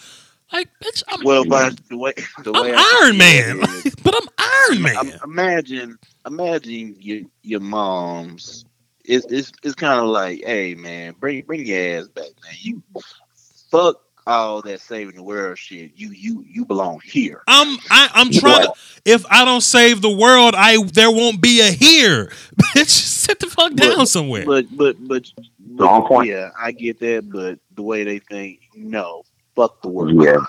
Speaker 2: Like, bitch, I'm,
Speaker 3: Well, but the way the way
Speaker 2: I'm
Speaker 3: I
Speaker 2: Iron
Speaker 3: see
Speaker 2: Man,
Speaker 3: it is,
Speaker 2: but I'm Iron Man.
Speaker 3: I'm- imagine, imagine your your mom's. It's it's it's kind of like, hey man, bring bring your ass back, man. You fuck all that saving the world shit. You you you belong here.
Speaker 2: I'm I, I'm trying to. If I don't save the world, I there won't be a here. Bitch, sit the fuck down
Speaker 3: But-
Speaker 2: somewhere.
Speaker 3: But but but, but
Speaker 4: on point.
Speaker 3: yeah, I get that. But the way they think, no, fuck the world.
Speaker 4: Yeah.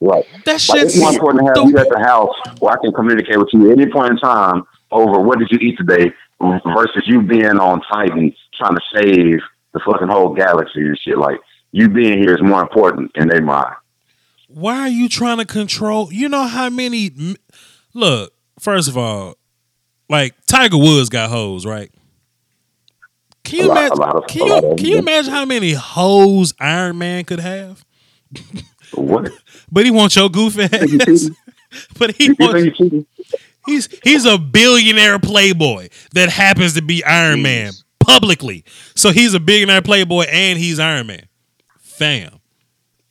Speaker 4: Right.
Speaker 2: that
Speaker 4: Like,
Speaker 2: shit's
Speaker 4: it's more important to have you at the house where I can communicate with you at any point in time over what did you eat today versus you being on Titan trying to save the fucking whole galaxy and shit. Like you being here is more important in their mind.
Speaker 2: Why are you trying to control? You know how many? Look, first of all, like Tiger Woods got hoes, right? Can you
Speaker 4: lot-
Speaker 2: imagine?
Speaker 4: of-
Speaker 2: can you can you imagine how many hoes Iron Man could have?
Speaker 4: What?
Speaker 2: But he wants your goofy ass. But he wants
Speaker 4: think you cheating?
Speaker 2: He's he's a billionaire playboy that happens to be Iron
Speaker 3: Jeez.
Speaker 2: Man publicly. So he's a billionaire playboy and he's Iron Man. Fam.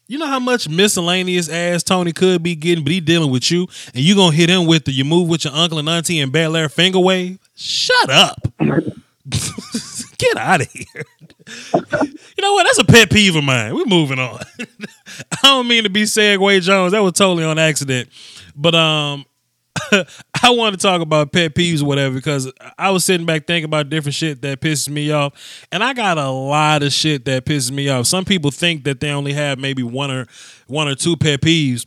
Speaker 2: You know how much miscellaneous ass Tony could be getting, but he dealing with you, and you gonna hit him with the you move with your uncle and auntie and Bel Air finger wave? Shut up. Get out of here. You know what? That's a pet peeve of mine. We're moving on. I don't mean to be Segway Jones. That was totally on accident. But um I want to talk about pet peeves or whatever because I was sitting back thinking about different shit that pisses me off, and I got a lot of shit that pisses me off. Some people think that they only have maybe one or one or two pet peeves.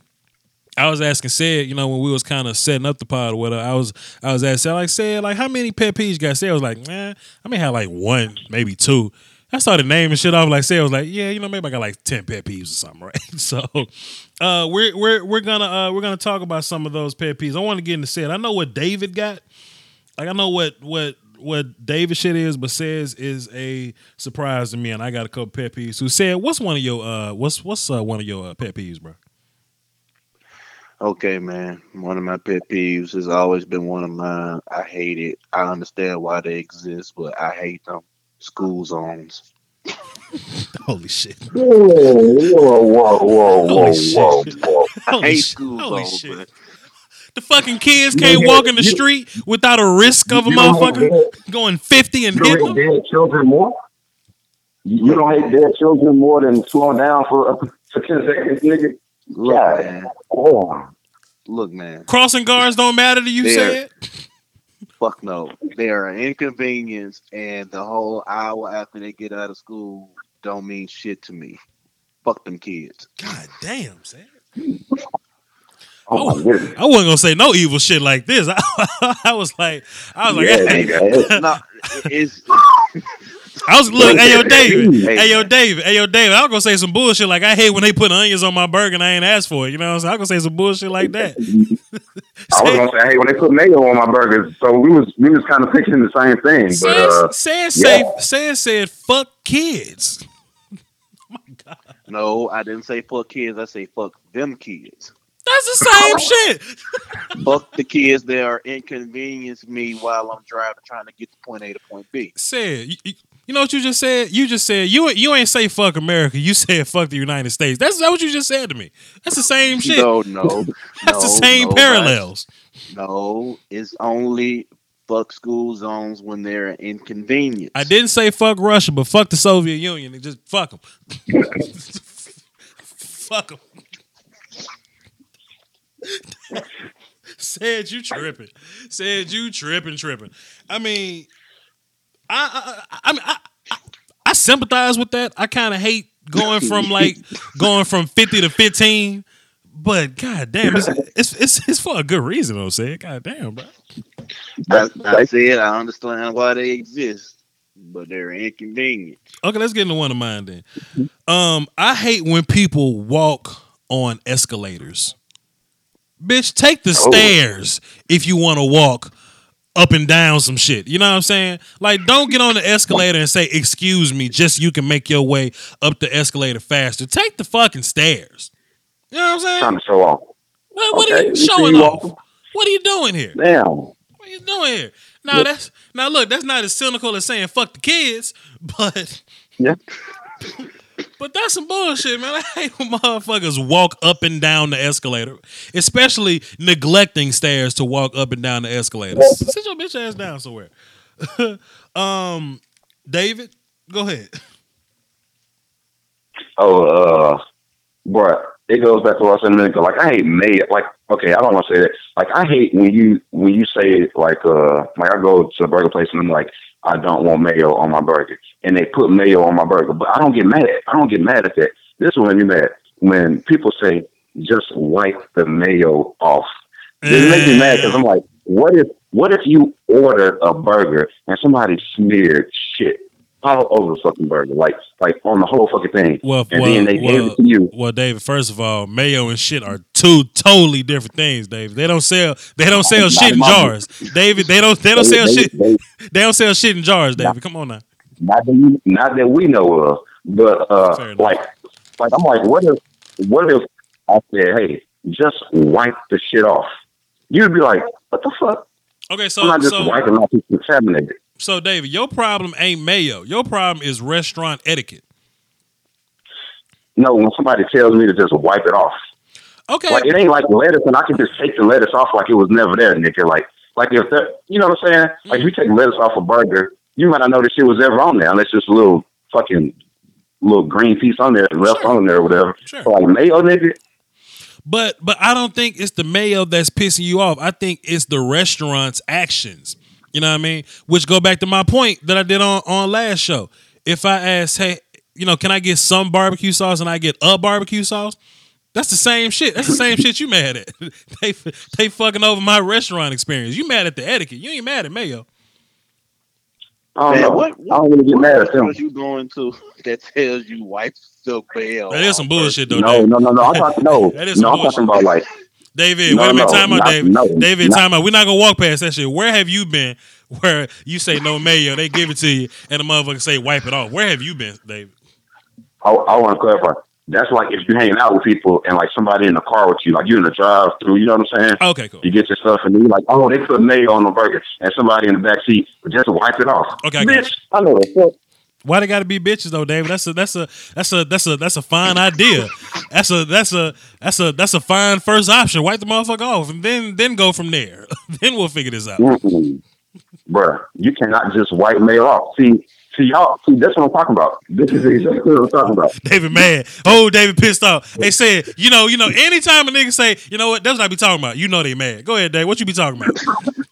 Speaker 2: I was asking said, you know, when we was kind of setting up the pod or whatever, I was I was asking like said like how many pet peeves you got? Said I was like, man, I may have like one, maybe two. I started naming shit off like said I was like, yeah, you know, maybe I got like ten pet peeves or something, right? So uh we're we're we're gonna uh we're gonna talk about some of those pet peeves. I want to get into said. I know what David got. Like I know what what what David shit is, but says is a surprise to me, and I got a couple pet peeves. Who said, "What's one of your uh what's what's uh, one of your uh, pet peeves, bro?"
Speaker 3: Okay, man. One of my pet peeves has always been one of mine. I hate it. I understand why they exist, but I hate them. School zones.
Speaker 2: Holy shit!
Speaker 4: Whoa, whoa, whoa, whoa,
Speaker 2: Holy
Speaker 4: whoa,
Speaker 2: shit.
Speaker 4: whoa, whoa.
Speaker 3: I
Speaker 2: Holy
Speaker 3: hate
Speaker 2: shit.
Speaker 3: school
Speaker 2: Holy
Speaker 3: zones,
Speaker 2: shit.
Speaker 3: man.
Speaker 2: The fucking kids can't
Speaker 4: don't
Speaker 2: walk in the
Speaker 4: you-
Speaker 2: street without a risk of a
Speaker 4: You don't
Speaker 2: motherfucker
Speaker 4: hate-
Speaker 2: going fifty and
Speaker 4: You
Speaker 2: hitting
Speaker 4: don't
Speaker 2: them.
Speaker 4: hate dead children more? You you don't hate dead children more than slowing down for, for 10 seconds, nigga?
Speaker 3: Look,
Speaker 4: Yeah.
Speaker 3: man.
Speaker 4: Oh.
Speaker 3: Look, man.
Speaker 2: Crossing guards don't matter to you.
Speaker 3: There.
Speaker 2: Said
Speaker 3: Fuck no. They are an inconvenience, and the whole hour after they get out of school don't mean shit to me. Fuck them kids.
Speaker 2: God damn, said.
Speaker 4: Oh, my oh, goodness.
Speaker 2: I wasn't gonna say no evil shit like this. I, I was like, I was like,
Speaker 4: Yeah,
Speaker 2: hey,
Speaker 4: nigga.
Speaker 3: no, it's
Speaker 2: I was look, hey yo, David,
Speaker 3: Hey,
Speaker 2: hey yo,
Speaker 3: man.
Speaker 2: David, hey yo, David. I was gonna say some bullshit like I hate when they put onions on my burger and I ain't asked for it. You know what I'm saying? I was gonna say some bullshit like that.
Speaker 4: I was gonna say, hey, when they put mayo on my burgers, so we was we was kind of picturing the same thing, but uh,
Speaker 2: Says said say
Speaker 4: yeah.
Speaker 2: said said fuck kids.
Speaker 3: No, I didn't say fuck kids. I say fuck them kids.
Speaker 2: That's the same shit.
Speaker 3: fuck the kids that are inconvenience me while I'm driving, trying to get to point A to point B.
Speaker 2: Said you, you- you know what you just said? You just said you you ain't say fuck America. You said fuck the United States. That's that what you just said to me. That's the same shit.
Speaker 3: No, no,
Speaker 2: That's the same
Speaker 3: no,
Speaker 2: parallels.
Speaker 3: No, it's only fuck school zones when they're an inconvenience.
Speaker 2: I didn't say fuck Russia, but fuck the Soviet Union and just fuck them. fuck them. Said you tripping. Said you tripping, tripping. I mean, I I, I mean I, I I sympathize with that. I kind of hate going from like going from fifty to fifteen, but god damn, it's it's it's, it's for a good reason. though. Said god damn, bro.
Speaker 3: I, I said I understand why they exist, but they're inconvenient.
Speaker 2: Okay, let's get into one of mine then. Um, I hate when people walk on escalators. Bitch, take the
Speaker 4: Oh.
Speaker 2: stairs if you want to walk up and down some shit. You know what I'm saying? Like, don't get on the escalator and say, "Excuse me," just so you can make your way up the escalator faster. Take the fucking stairs. You know what I'm saying?
Speaker 4: Trying to show off.
Speaker 2: What, what are
Speaker 4: Okay,
Speaker 2: you
Speaker 4: you
Speaker 2: showing
Speaker 4: you
Speaker 2: off? What are you doing here?
Speaker 4: Damn.
Speaker 2: What are you doing here? Now that's now look, that's not as cynical as saying fuck the kids, but
Speaker 4: Yeah.
Speaker 2: But that's some bullshit, man. I hate when motherfuckers walk up and down the escalator, especially neglecting stairs to walk up and down the escalator. Sit your bitch ass down somewhere. um, David, go ahead.
Speaker 4: Oh, uh, bruh, it goes back to what I said a minute ago. Like, I hate mayo. Like, okay, I don't want to say that. Like, I hate when you when you say like, uh, like I go to a burger place and I'm like, I don't want mayo on my burger, and they put mayo on my burger, but I don't get mad. I don't get mad at that. This is when you mad when people say just wipe the mayo off. It makes me mad because I'm like, what if what if you order a burger and somebody smeared shit all over the fucking burger, like like on the whole fucking thing,
Speaker 2: Well,
Speaker 4: and
Speaker 2: well,
Speaker 4: then they gave
Speaker 2: well,
Speaker 4: it to you.
Speaker 2: well, David. First of all, mayo and shit are two totally different things, David. They don't sell. They don't sell shit in jars, David. They don't. They don't sell shit.
Speaker 4: they-
Speaker 2: don't sell shit in jars, David. Come on now.
Speaker 4: not that we, not that we know of, but uh, like like I'm like, what if what if I said, hey, just wipe the shit off? You'd be like, what the fuck?
Speaker 2: Okay, so I'm
Speaker 4: not just
Speaker 2: so
Speaker 4: wiping off it's contaminated.
Speaker 2: So David, your problem ain't mayo. Your problem is restaurant etiquette.
Speaker 4: No, when somebody tells me to just wipe it off,
Speaker 2: Okay,
Speaker 4: like it ain't like lettuce, and I can just take the lettuce off like it was never there, nigga. Like like if that, you know what I'm saying? Like if mm-hmm. you take lettuce off a burger, you might not know the shit was ever on there unless it's a little fucking little green piece on there left
Speaker 2: Sure.
Speaker 4: on there or whatever.
Speaker 2: Sure.
Speaker 4: So like mayo, nigga.
Speaker 2: But but I don't think it's the mayo that's pissing you off. I think it's the restaurant's actions. You know what I mean? Which go back to my point that I did on on last show. If I ask, hey, you know, can I get some barbecue sauce and I get a barbecue sauce? That's the same shit. That's the same shit you mad at. they they fucking over my restaurant experience. You mad at the etiquette. You ain't mad at mayo.
Speaker 4: I don't
Speaker 3: Man,
Speaker 4: know.
Speaker 3: what,
Speaker 4: I don't really get
Speaker 3: what
Speaker 4: mad at them.
Speaker 3: restaurant you going to that tells you wipe the bell?
Speaker 2: That is some bullshit though,
Speaker 4: No,
Speaker 2: David.
Speaker 4: no, no, no. I'm talking no.
Speaker 2: That is
Speaker 4: no,
Speaker 2: some
Speaker 4: I'm talking about like
Speaker 2: David,
Speaker 4: No,
Speaker 2: wait a minute,
Speaker 4: no,
Speaker 2: time out, David.
Speaker 4: no,
Speaker 2: David,
Speaker 4: not-
Speaker 2: time out. We're not gonna walk past that shit. Where have you been where you say no mayo, they give it to you, and the motherfucker say wipe it off? Where have you been, David?
Speaker 4: I, I want to clarify. That's like if you're hanging out with people and like somebody in the car with you, like you're in the drive through. You know what I'm saying?
Speaker 2: Okay, cool.
Speaker 4: You get your stuff and you're like, oh, they put mayo on the burger, and somebody in the back seat just wipe it off.
Speaker 2: Okay, I
Speaker 4: bitch, I know the fuck.
Speaker 2: Why they gotta be bitches though, David? That's a that's a that's a that's a that's a fine idea. That's a that's a that's a that's a fine first option. Wipe the motherfucker off and then then go from there. then we'll figure this out.
Speaker 4: Mm-mm. Bruh, you cannot just wipe mayo off. See, see y'all. See, that's what I'm talking about. This is exactly what I'm talking about.
Speaker 2: David mad. Oh, David pissed off. They said, you know, you know, anytime a nigga say, you know what, that's what I be talking about. You know they mad. Go ahead, Dave. What you be talking about?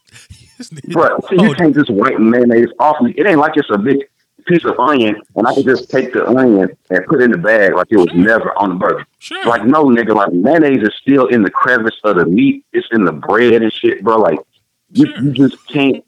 Speaker 4: Bruh, see,
Speaker 2: Oh,
Speaker 4: you can't just wipe mayonnaise off me. It ain't like it's a big piece of onion, and I could just take the onion and put it in the bag like it was never on the burger.
Speaker 2: Sure.
Speaker 4: Like no nigga, like mayonnaise is still in the crevice of the meat. It's in the bread and shit, bro. Like you,
Speaker 2: Sure.
Speaker 4: you just can't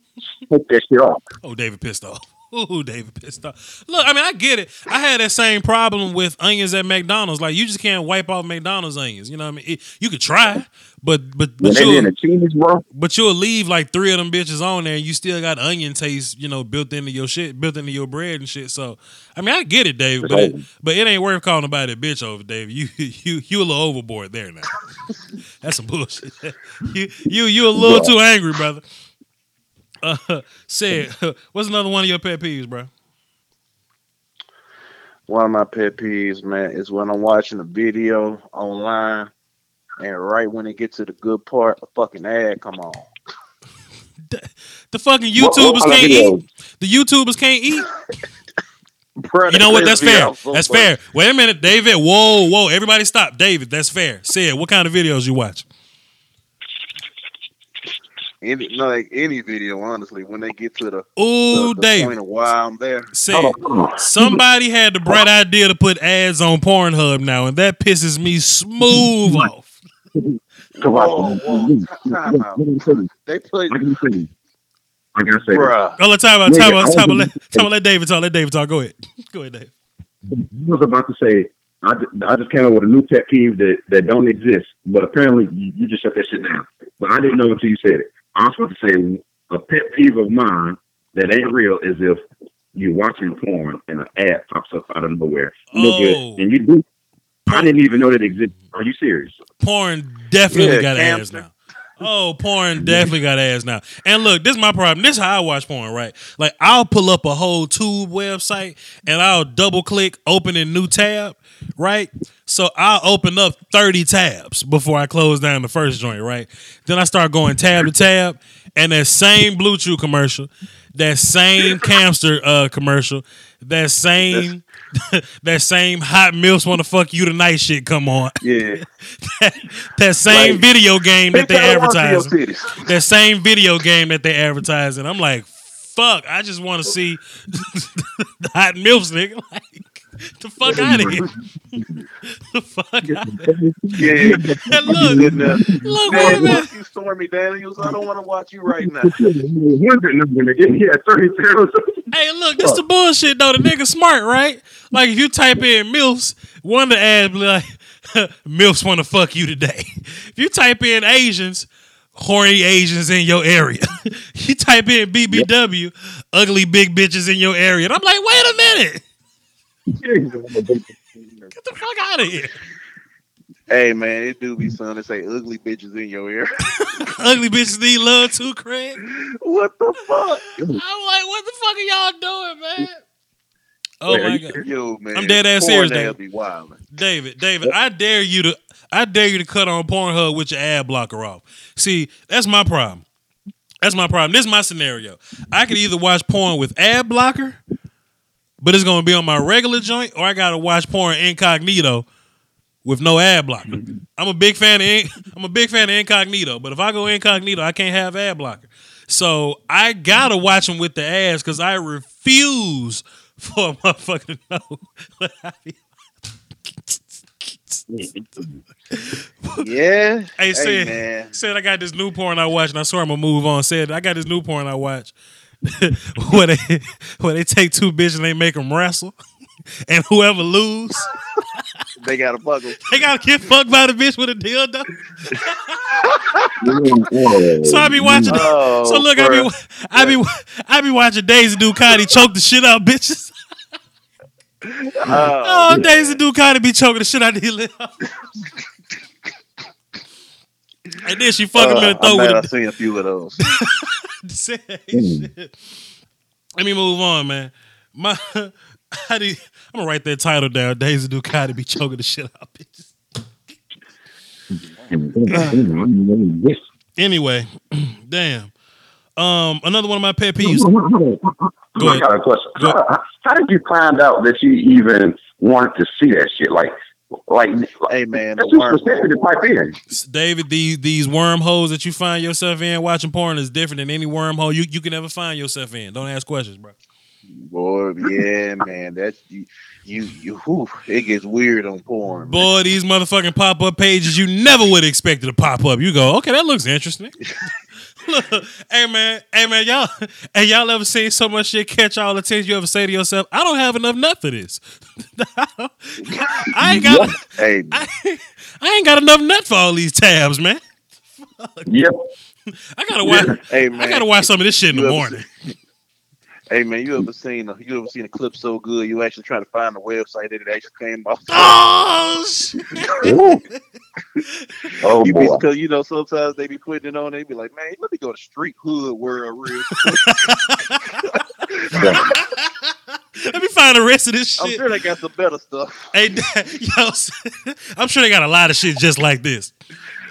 Speaker 4: take that shit off.
Speaker 2: Oh, David pissed off. Ooh, David pissed off. Look, I mean, I get it. I had that same problem with onions at McDonald's. Like, you just can't wipe off McDonald's onions. You know what I mean? It- you could try, but but but
Speaker 4: they be in
Speaker 2: you'll,
Speaker 4: cheese,
Speaker 2: but you'll leave like three of them bitches on there, and you still got onion taste, you know, built into your shit, built into your bread and shit. So, I mean, I get it, Dave, but it, but it ain't worth calling nobody a bitch over, Dave. You you you a little overboard there now. That's some bullshit. you you you a little too angry, brother. Uh, said, what's another one of your pet peeves, bro?
Speaker 3: One of my pet peeves, man, is when I'm watching a video online, and right when it gets to the good part, a fucking ad come on.
Speaker 2: The fucking YouTubers
Speaker 4: what
Speaker 2: can't eat. The YouTubers can't eat.
Speaker 3: Bruh,
Speaker 2: You know what? That's fair. That's fair. Wait a minute, David. Whoa, whoa. Everybody stop. David, that's fair. Said. What kind of videos you watch?
Speaker 3: Any, no, like any video, honestly, when they get to the,
Speaker 2: Ooh,
Speaker 3: the, the
Speaker 2: David.
Speaker 3: point of why I'm there.
Speaker 2: Say
Speaker 4: Hold
Speaker 2: it.
Speaker 4: on, hold on.
Speaker 2: Somebody had the bright idea to put ads on Pornhub now, and that pisses me smooth off.
Speaker 4: Come
Speaker 3: Whoa,
Speaker 4: on.
Speaker 3: Oh, whoa, time out. They put,
Speaker 4: Like you said. Like I said.
Speaker 3: bruh.
Speaker 2: Oh, let time out,
Speaker 4: Nigga,
Speaker 2: time out,
Speaker 4: I
Speaker 2: time out. Let, time out, let David talk. Let David talk. Go ahead. Go ahead, Dave.
Speaker 4: I was about to say, I, I just came up with a new pet peeve that, that don't exist, but apparently you, you just shut that shit down. But I didn't know until you said it. I was supposed to say a pet peeve of mine that ain't real is if you're watching porn and an ad pops up out of nowhere. Look
Speaker 2: Oh.
Speaker 4: good, and you do. I didn't even know that existed. Are you serious?
Speaker 2: Porn definitely
Speaker 3: Yeah,
Speaker 2: got ads
Speaker 3: hamster.
Speaker 2: now. Oh, porn definitely got ass now. And look, this is my problem. This is how I watch porn, right? Like I'll pull up a whole tube website and I'll double click open a new tab, right? So I'll open up 30 tabs before I close down the first joint, right? Then I start going tab to tab, and that same BlueChew commercial, that same Camster uh, commercial, that same that same hot milfs want to fuck you tonight shit come on.
Speaker 3: Yeah.
Speaker 2: that same
Speaker 3: Like,
Speaker 2: video game that they
Speaker 3: Bitch, I wanna see your
Speaker 2: advertise. That same video game that they advertise, and I'm like, fuck, I just want to see the hot milfs, nigga. Like, the fuck out of here. the fuck out of here.
Speaker 3: Yeah.
Speaker 2: And look,
Speaker 3: Good enough.
Speaker 2: look, wait a
Speaker 3: Man,
Speaker 2: minute.
Speaker 3: fuck you, Stormy Daniels. I don't want to watch you right now.
Speaker 4: Wonder number again. He had 30.
Speaker 2: Hey, look, this is the bullshit though. The nigga smart, right? Like if you type in MILFs, one of the ads be like, MILFs want to fuck you today. If you type in Asians, horny Asians in your area. you type in BBW, ugly big bitches in your area. And I'm like, wait a minute. Get the fuck out of here.
Speaker 3: Hey man, it do be son. to say ugly bitches in your ear.
Speaker 2: ugly bitches need love too, Craig.
Speaker 3: what the fuck?
Speaker 2: I'm like, what the fuck are y'all doing, man? Oh
Speaker 4: Wait,
Speaker 2: my
Speaker 4: you
Speaker 2: god.
Speaker 3: Yo man,
Speaker 2: I'm dead ass
Speaker 3: porn
Speaker 2: serious, David.
Speaker 3: Be.
Speaker 2: David, David, I dare you to I dare you to cut on Pornhub with your ad blocker off. See, that's my problem. That's my problem. This is my scenario. I could either watch porn with ad blocker, but it's gonna be on my regular joint, or I gotta watch porn incognito with no ad blocker. Mm-hmm. I'm a big fan of in- I'm a big fan of incognito, but if I go incognito, I can't have ad blocker. So I gotta watch them with the ads because I refuse for a motherfucker to know what I be
Speaker 3: Yeah.
Speaker 2: Hey,
Speaker 3: Hey
Speaker 2: said,
Speaker 3: man.
Speaker 2: said I got this new porn I watch, and I swear I'm gonna move on. Said I got this new porn I watch where they where they take two bitches and they make them wrestle, and whoever lose,
Speaker 3: They got a buckle.
Speaker 2: they gotta get fucked by the bitch with a dildo. So I be watching.
Speaker 3: Oh,
Speaker 2: so look, I be I be I be watching Daisy Ducati choke the shit out of bitches.
Speaker 3: Oh,
Speaker 2: Oh, Daisy Ducati be choking the shit out of these little. And then she fuck him in the
Speaker 3: uh,
Speaker 2: throat with a
Speaker 3: I seen a few of those.
Speaker 2: Say shit. Let me move on, man. My, how do you, I'm gonna write that title down. Daisy Ducati be choking the shit out bitches. Anyway, damn. Um, another one of my pet peeves. Go
Speaker 4: I got a question.
Speaker 2: Go.
Speaker 4: How, how did you find out that you even wanted to see that shit? Like, like,
Speaker 3: Hey man,
Speaker 4: that's
Speaker 3: the worm.
Speaker 4: specific to type in.
Speaker 2: David, these these wormholes that you find yourself in watching porn is different than any wormhole you, you can ever find yourself in. Don't ask questions, bro.
Speaker 3: Boy, yeah, man. That's you. You, you whew, it gets weird on porn. man.
Speaker 2: Boy, these motherfucking pop up pages you never would expect expected to pop up. You go, okay, that looks interesting. hey man, hey man, y'all, hey y'all ever seen so much shit catch all the attention? You ever say to yourself, "I don't have enough nut for this. I ain't got,
Speaker 3: Hey,
Speaker 2: I, I ain't got enough nut for all these tabs, man.
Speaker 4: Yep.
Speaker 2: I gotta watch,
Speaker 3: hey
Speaker 2: I gotta watch some of this shit in
Speaker 3: You
Speaker 2: the morning.
Speaker 3: Hey man, you ever seen a you ever seen a clip so good you actually trying to find the website that it actually came off?
Speaker 2: Oh, shit.
Speaker 4: Oh
Speaker 3: You
Speaker 4: boy.
Speaker 3: because you know sometimes they be putting it on. They be like, man, let me go to Street Hood World real.
Speaker 2: Let me find the rest of this shit.
Speaker 3: I'm sure they got some better stuff.
Speaker 2: Hey, yo, I'm sure they got a lot of shit just like this.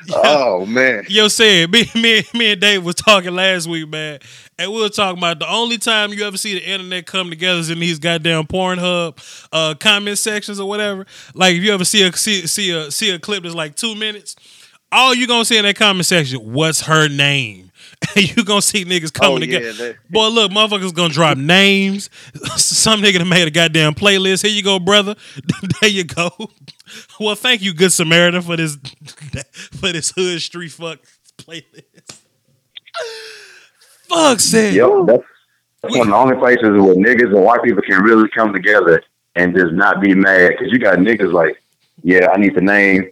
Speaker 3: Oh man,
Speaker 2: Yo, said me, me, me and Dave was talking last week, man, and we were talking about the only time you ever see the internet come together is in these goddamn Pornhub uh, comment sections or whatever. Like if you ever see a see, see a see a clip that's like two minutes, all you gonna see in that comment section, what's her name? You gonna see niggas coming
Speaker 3: oh
Speaker 2: together.
Speaker 3: yeah, that,
Speaker 2: Boy, look, motherfuckers gonna drop names. Some nigga done made a goddamn playlist. Here you go, brother. there you go. Well, thank you, Good Samaritan, for this for this hood street fuck playlist. Fuck said.
Speaker 4: Yep. That's, that's one of the only places where niggas and white people can really come together and just not be mad. Because you got niggas like, yeah, I need the name.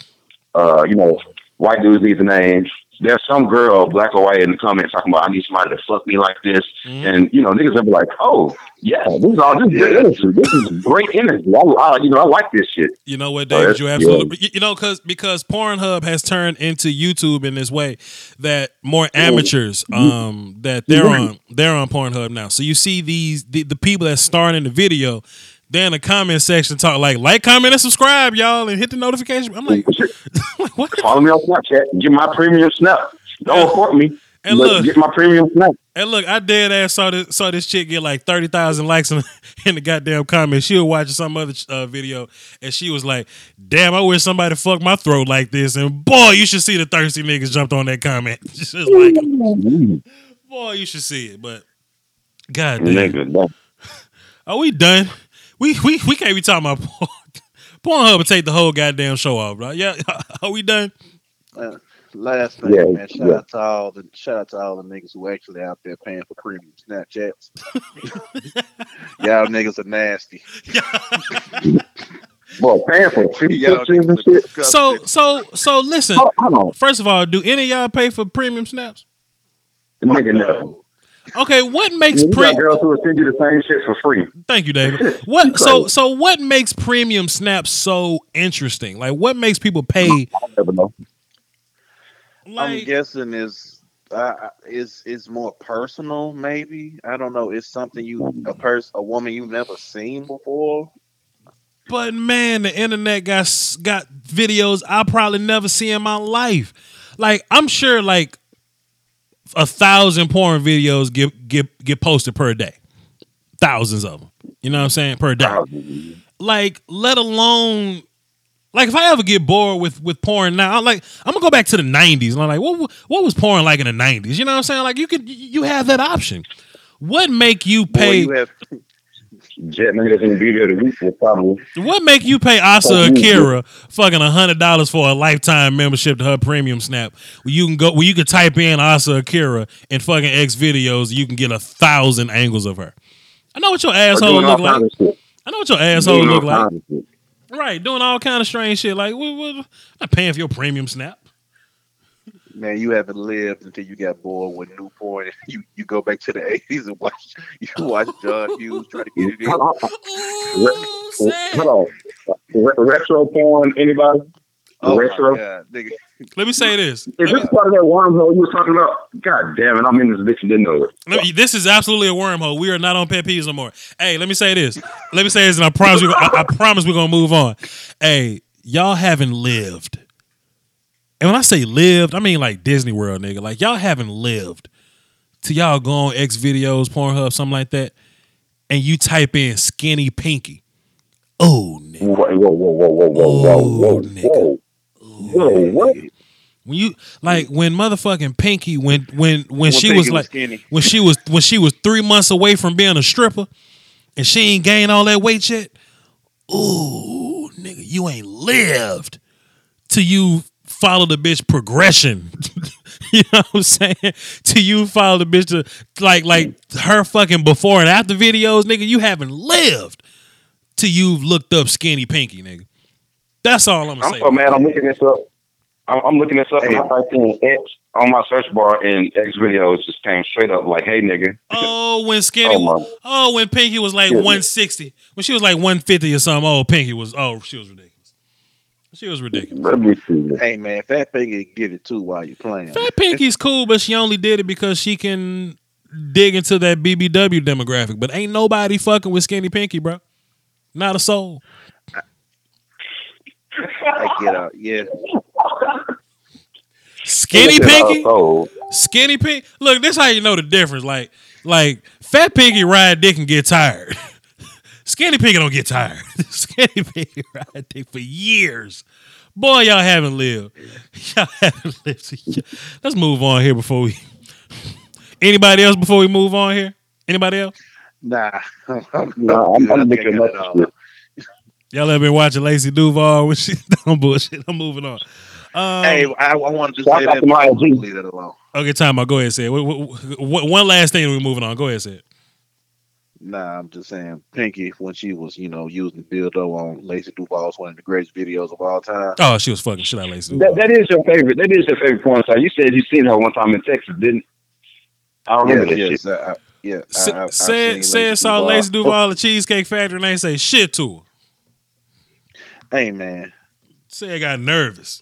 Speaker 4: Uh, you know, white dudes need the name. There's some girl, black or white, in the comments talking about I need somebody to fuck me like this,
Speaker 2: Mhm.
Speaker 4: and you know niggas will be like, "Oh, yeah, this is all this is great energy. This is great energy. I, I, you know, I like this shit."
Speaker 2: You know what,
Speaker 4: Dave?
Speaker 2: You absolutely. You- You know, because because Pornhub has turned into YouTube in this way that more amateurs, um, that they're on they're on Pornhub now. So you see these the, the people that starring in the video. Then the comment section talk like like, comment, and subscribe, y'all, and hit the notification. I'm like, like, what?
Speaker 4: Follow me on Snapchat. And get my premium snap. Don't report me.
Speaker 2: And look-
Speaker 4: get my premium snap.
Speaker 2: And look, I dead ass saw this saw this chick get like thirty thousand likes in, in the goddamn comments. She was watching some other uh, video, and she was like, "Damn, I wish somebody fucked my throat like this." And boy, you should see the thirsty niggas jumped on that comment. Just like, boy, you should see it. But god damn,
Speaker 4: Nigga, no.
Speaker 2: are we done? We we we can't be talking about porn. Pornhub will take the whole goddamn show off, bro. Yeah, are we done?
Speaker 3: uh, last thing,
Speaker 4: Yeah,
Speaker 3: man. Shout
Speaker 4: yeah.
Speaker 3: out to all the shout out to all the niggas who actually out there paying for premium Snapchats. Y'all niggas are nasty.
Speaker 4: Boy, paying for two
Speaker 3: Y'all
Speaker 4: and shit.
Speaker 2: So so so listen.
Speaker 4: Hold, hold on.
Speaker 2: First of all, do any of y'all pay for premium snaps?
Speaker 4: Nigga, no.
Speaker 2: Okay, what makes
Speaker 4: You
Speaker 2: pre?
Speaker 4: girls who will send you the same shit for free.
Speaker 2: Thank you, David. What so so what makes premium snaps so interesting? Like what makes people pay
Speaker 4: I never know.
Speaker 3: I'm guessing is uh, is is more personal. Maybe I don't know. It's something you a person a woman you've never seen before.
Speaker 2: but man, the internet got got videos I probably never see in my life. Like I'm sure like a thousand porn videos get get get posted per day. Thousands of them. You know what I'm saying? Per day. like let alone like if I ever get bored with with porn now, I'm like I'm gonna go back to the '90s and I'm like, what what was porn like in the '90s? You know what I'm saying? Like you could you have that option. What make you
Speaker 3: Boy,
Speaker 2: pay?
Speaker 3: you have
Speaker 4: Jet nigga that's in the video of the week will probably.
Speaker 2: what make you pay Asa Akira fucking hundred dollars for a lifetime membership to her premium snap? Where you can go, where you can type in Asa Akira and fucking X videos, you can get a thousand angles of her. I know what your asshole look like.
Speaker 4: kinds of shit.
Speaker 2: I know what your asshole
Speaker 4: Doing
Speaker 2: look like.
Speaker 4: kinds of shit.
Speaker 2: Right, doing all kind of strange shit. Like, what, what, I'm not paying for your premium snap.
Speaker 3: Man, you haven't lived until you got bored with Newport. You you go back to the '80s and watch you watch John Holmes try to get it in.
Speaker 4: Hold on.
Speaker 2: Ooh, sad.
Speaker 4: Hold on. Re- retro porn, anybody?
Speaker 3: Oh
Speaker 4: retro?
Speaker 3: my god, nigga.
Speaker 2: Let me say this.
Speaker 4: Is this part of that wormhole you were talking about? God damn it, I'm in this bitch and didn't know it.
Speaker 2: Let me- this is absolutely a wormhole. We are not on pet peeves no more. Hey, let me say this. Let me say this, and I promise we. I, I promise we're gonna move on. Hey, y'all haven't lived, and when I say lived, I mean like Disney World, nigga. Like y'all haven't lived. To y'all go on X videos, Pornhub, something like that, and you type in skinny pinky. Oh, nigga.
Speaker 4: Whoa, whoa, whoa, whoa, whoa, whoa, oh, whoa,
Speaker 2: Oh,
Speaker 4: whoa,
Speaker 2: nigga.
Speaker 4: whoa. Whoa, what?
Speaker 2: When you like when motherfucking Pinky when when when,
Speaker 3: When
Speaker 2: she was
Speaker 3: was
Speaker 2: like
Speaker 3: skinny.
Speaker 2: when she was when she was three months away from being a stripper and she ain't gained all that weight yet. Ooh, nigga, you ain't lived till you follow the bitch progression. You know what I'm saying? To you follow the bitch to like like her fucking before and after videos, nigga, you haven't lived till you've looked up skinny pinky, nigga. That's all I'm gonna
Speaker 4: I'm so mad. I'm looking this up. I'm, I'm looking this up, and I
Speaker 3: Hey.
Speaker 4: typed in X on my search bar, and X videos just came straight up like, "Hey, nigga."
Speaker 2: Oh, when skinny
Speaker 4: Oh,
Speaker 2: oh, when Pinky was like
Speaker 4: Yeah.
Speaker 2: 160. When she was like 150 or something, oh Pinky was oh, she was ridiculous. She was ridiculous.
Speaker 4: Let me see.
Speaker 3: Hey man, Fat Pinky can get it too while you're playing.
Speaker 2: Fat Pinky's cool, but she only did it because she can dig into that BBW demographic. But ain't nobody fucking with Skinny Pinky, bro. Not a soul.
Speaker 3: I get out. Yeah.
Speaker 2: Skinny
Speaker 4: Look at her
Speaker 2: Pinky. Skinny Pinky. Look, this how you know the difference. Like, like Fat Pinky ride dick and get tired. Skinny Pinky don't get tired. Skinny Pinky ride dick for years. Boy, y'all haven't lived. Y'all haven't lived. Let's move on here before we. Anybody else before we move on here? Anybody else?
Speaker 3: Nah.
Speaker 4: No, I'm, I'm
Speaker 3: I
Speaker 4: looking up shit.
Speaker 2: Y'all ever been watching Lacey Duvalle when she don't bullshit? I'm moving on. Um,
Speaker 3: Hey, I, I wanted to
Speaker 4: Shout
Speaker 3: say
Speaker 4: out
Speaker 3: that.
Speaker 4: to Maya
Speaker 3: but
Speaker 4: G.
Speaker 3: Leave that alone.
Speaker 2: okay, time out. Go ahead, and say it. One last thing, we're moving on. Go ahead, and say it.
Speaker 3: Nah, I'm just saying, Pinky, when she was, you know, using dildo on Lacey Duvalle's one of the greatest videos of all time.
Speaker 2: Oh, she was fucking shit out of Lacey
Speaker 4: That,
Speaker 2: Duvalle.
Speaker 4: that is your favorite. That is your favorite porn star. You said you seen her one time in Texas, didn't? I remember that
Speaker 3: yes,
Speaker 4: shit.
Speaker 3: I, I, yeah.
Speaker 2: Say-
Speaker 3: I, I, I've
Speaker 2: Said said
Speaker 3: Lacey
Speaker 2: saw
Speaker 3: Duvalle.
Speaker 2: Lacey Duvalle at the Cheesecake Factory and they say shit to her.
Speaker 3: Hey man,
Speaker 2: Said got nervous.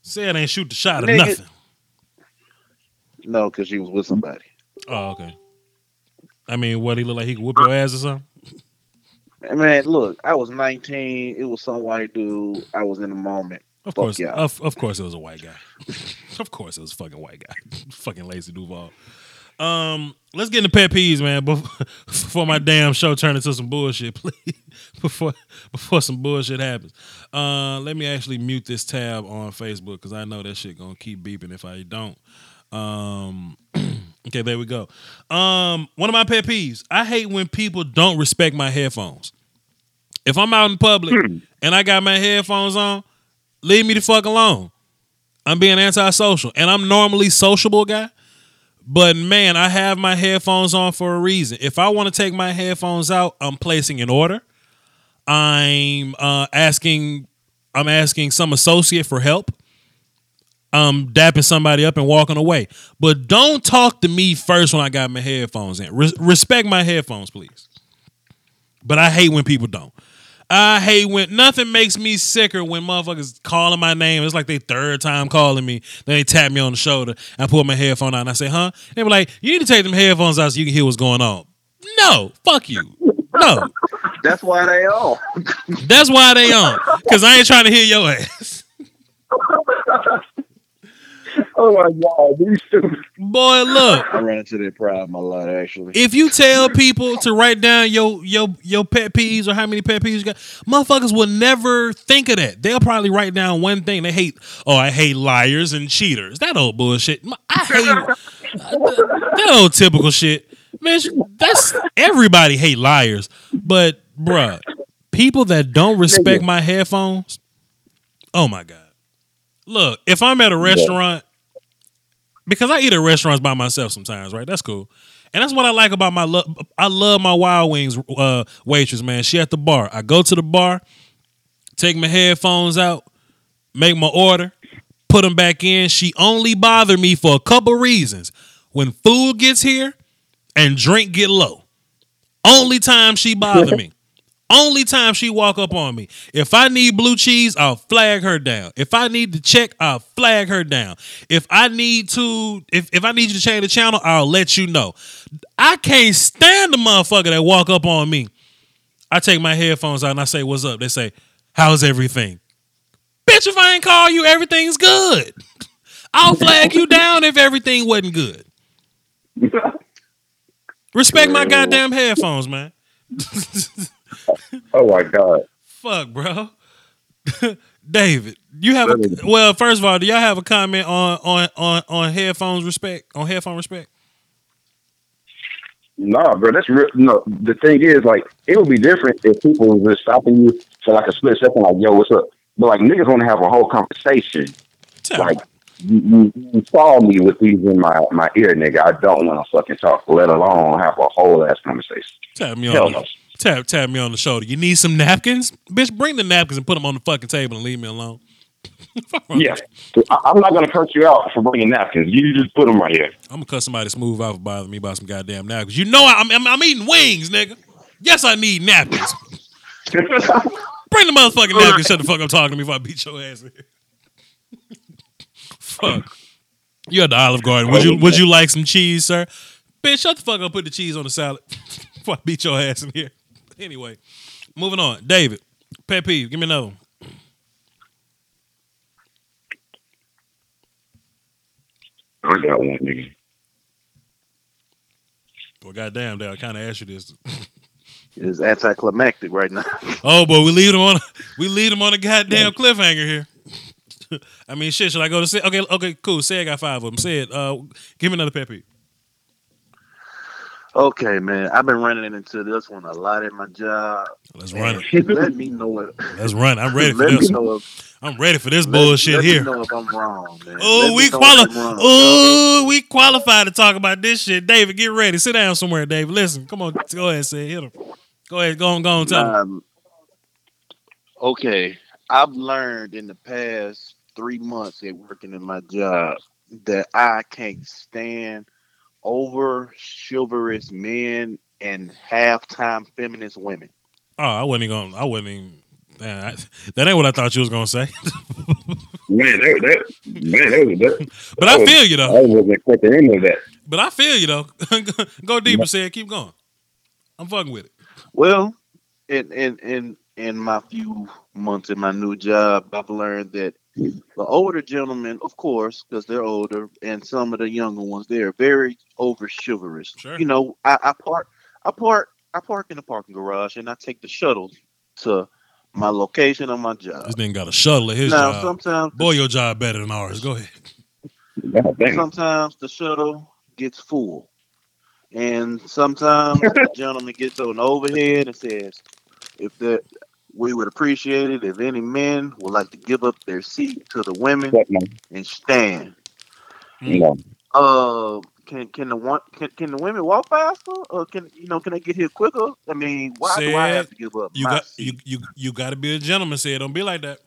Speaker 2: Said ain't shoot the shot or
Speaker 3: Nigga.
Speaker 2: nothing.
Speaker 3: no, because she was with somebody.
Speaker 2: Oh, okay. I mean, what he look like he could whoop your ass or something?
Speaker 3: Man, look, I was 19. It was some white dude. I was in the moment.
Speaker 2: Of
Speaker 3: Fuck
Speaker 2: course,
Speaker 3: yeah.
Speaker 2: of, of course, it was a white guy. of course, it was a fucking white guy. fucking Lacey Duvalle. Um, let's get into pet peeves, man. Before, before my damn show turn into some bullshit, please. before before some bullshit happens. Uh, let me actually mute this tab on Facebook because I know that shit gonna keep beeping if I don't. Um, okay, there we go. Um, one of my pet peeves. I hate when people don't respect my headphones. If I'm out in public and I got my headphones on, leave me the fuck alone. I'm being antisocial, and I'm normally sociable guy. But man, I have my headphones on for a reason. If I want to take my headphones out, I'm placing an order. I'm uh, asking, I'm asking some associate for help. I'm dapping somebody up and walking away. But don't talk to me first when I got my headphones in. Res- respect my headphones, please. But I hate when people don't. I hate when nothing makes me sicker when motherfuckers calling my name. It's like they third time calling me. Then they tap me on the shoulder. I put my headphone out and I say, huh? They be like, you need to take them headphones out so you can hear what's going on. No, fuck you. No.
Speaker 3: That's why they all.
Speaker 2: That's why they on. Cause I ain't trying to hear your ass.
Speaker 4: Oh my god, these stupid.
Speaker 2: Boy, look.
Speaker 3: I ran into that problem a lot, actually.
Speaker 2: If you tell people to write down your your your pet peeves or how many pet peeves you got, motherfuckers will never think of that. They'll probably write down one thing. They hate, oh, I hate liars and cheaters. That old bullshit. I hate that old typical shit. Man, that's everybody hate liars. But bruh, people that don't respect my headphones, oh my God. Look, if I'm at a restaurant, because I eat at restaurants by myself sometimes, right? That's cool. And that's what I like about my love. I love my Wild Wings uh, waitress, man. She at the bar. I go to the bar, take my headphones out, make my order, put them back in. She only bother me for a couple reasons. When food gets here and drink get low. Only time she bother me. Only time she walk up on me. If I need blue cheese, I'll flag her down. If I need to check, I'll flag her down. If I need to, if, if I need you to change the channel, I'll let you know. I can't stand the motherfucker that walk up on me. I take my headphones out and I say, What's up? They say, How's everything? Bitch, if I ain't call you, everything's good. I'll flag you down if everything wasn't good. Respect my goddamn headphones, man.
Speaker 4: Oh my god.
Speaker 2: Fuck, bro. David, you have a well. First of all, do y'all have a comment on on on on headphones respect on headphone respect?
Speaker 4: Nah, bro, that's real. No, the thing is, like, it would be different if people were just stopping you for like a split second, like, "Yo, what's up?" But like, niggas want to have a whole conversation.
Speaker 2: Tell
Speaker 4: Like, you, you, you saw me with these in my, my ear, nigga. I don't want to fucking talk, let alone have a whole ass conversation.
Speaker 2: Tap me
Speaker 4: Hell
Speaker 2: on.
Speaker 4: no.
Speaker 2: Tap tap me on the shoulder. You need some napkins, bitch. Bring the napkins and put them on the fucking table and leave me alone. Fuck wrong with
Speaker 4: Yeah. I'm not gonna curse you out for bringing napkins. You just put them right here.
Speaker 2: I'm gonna cut somebody smooth out for bothering me by some goddamn napkins. You know I'm, I'm I'm eating wings, nigga. Yes, I need napkins. Bring the motherfucking napkins. Shut the fuck up talking to me before I beat your ass. in here. fuck. You at the Olive Garden. Would you would you like some cheese, sir? Bitch, shut the fuck up. Put the cheese on the salad before I beat your ass in here. Anyway, moving on. David, pet peeve. Give me another one.
Speaker 4: I got one, nigga.
Speaker 2: Well, goddamn, Dad, I kind of asked you this.
Speaker 3: It's anticlimactic right now.
Speaker 2: Oh, but we leave them on we leave them on a goddamn cliffhanger here. I mean, shit. Should I go to say? Okay, okay, cool. Say I got five of them. Say it. Uh, give me another pet peeve.
Speaker 3: Okay, man. I've been running into this one a lot at my job.
Speaker 2: Let's run it.
Speaker 3: Let me know it.
Speaker 2: Let's run. I'm ready for
Speaker 3: let
Speaker 2: this.
Speaker 3: if,
Speaker 2: I'm ready for this
Speaker 3: let-
Speaker 2: bullshit
Speaker 3: let
Speaker 2: here.
Speaker 3: Me know if I'm wrong, man.
Speaker 2: Oh, we
Speaker 3: know
Speaker 2: quali-
Speaker 3: if I'm wrong.
Speaker 2: Oh, we qualified to talk about this shit. David, get ready. Sit down somewhere, David. Listen, come on. Go ahead, say. Hit him. Go ahead. Go on. Go on. Tell him.
Speaker 3: Um, okay, I've learned in the past three months at working in my job that I can't stand over chivalrous men and halftime feminist women.
Speaker 2: Oh, I wasn't even going. I wasn't even. Man, I, that ain't what I thought you was gonna say.
Speaker 4: Man, that, that, man, that was that.
Speaker 2: but I feel you though.
Speaker 4: I wasn't expecting any of that.
Speaker 2: But I feel you though. go deeper, say it. Keep going. I'm fucking with it.
Speaker 3: Well, in in in in my few months in my new job, I've learned that the older gentlemen, of course, because they're older, and some of the younger ones, they're very over chivalrous.
Speaker 2: Sure.
Speaker 3: You know, I, I park, I park, I park in the parking garage, and I take the shuttle to my location on my job.
Speaker 2: This nigga got a shuttle at his
Speaker 3: now,
Speaker 2: job.
Speaker 3: sometimes,
Speaker 2: Boy, your job better than ours. Go ahead.
Speaker 3: Sometimes the shuttle gets full, and sometimes the gentleman gets on overhead and says, "If that, we would appreciate it if any men would like to give up their seat to the women and stand."
Speaker 4: No.
Speaker 3: Uh, can can the one can, can the women walk faster, or can you know can they get here quicker? I mean, why do I
Speaker 2: Said
Speaker 3: have to give up
Speaker 2: You
Speaker 3: my
Speaker 2: got
Speaker 3: seat?
Speaker 2: you you you got to be a gentleman. Say it. Don't be like that.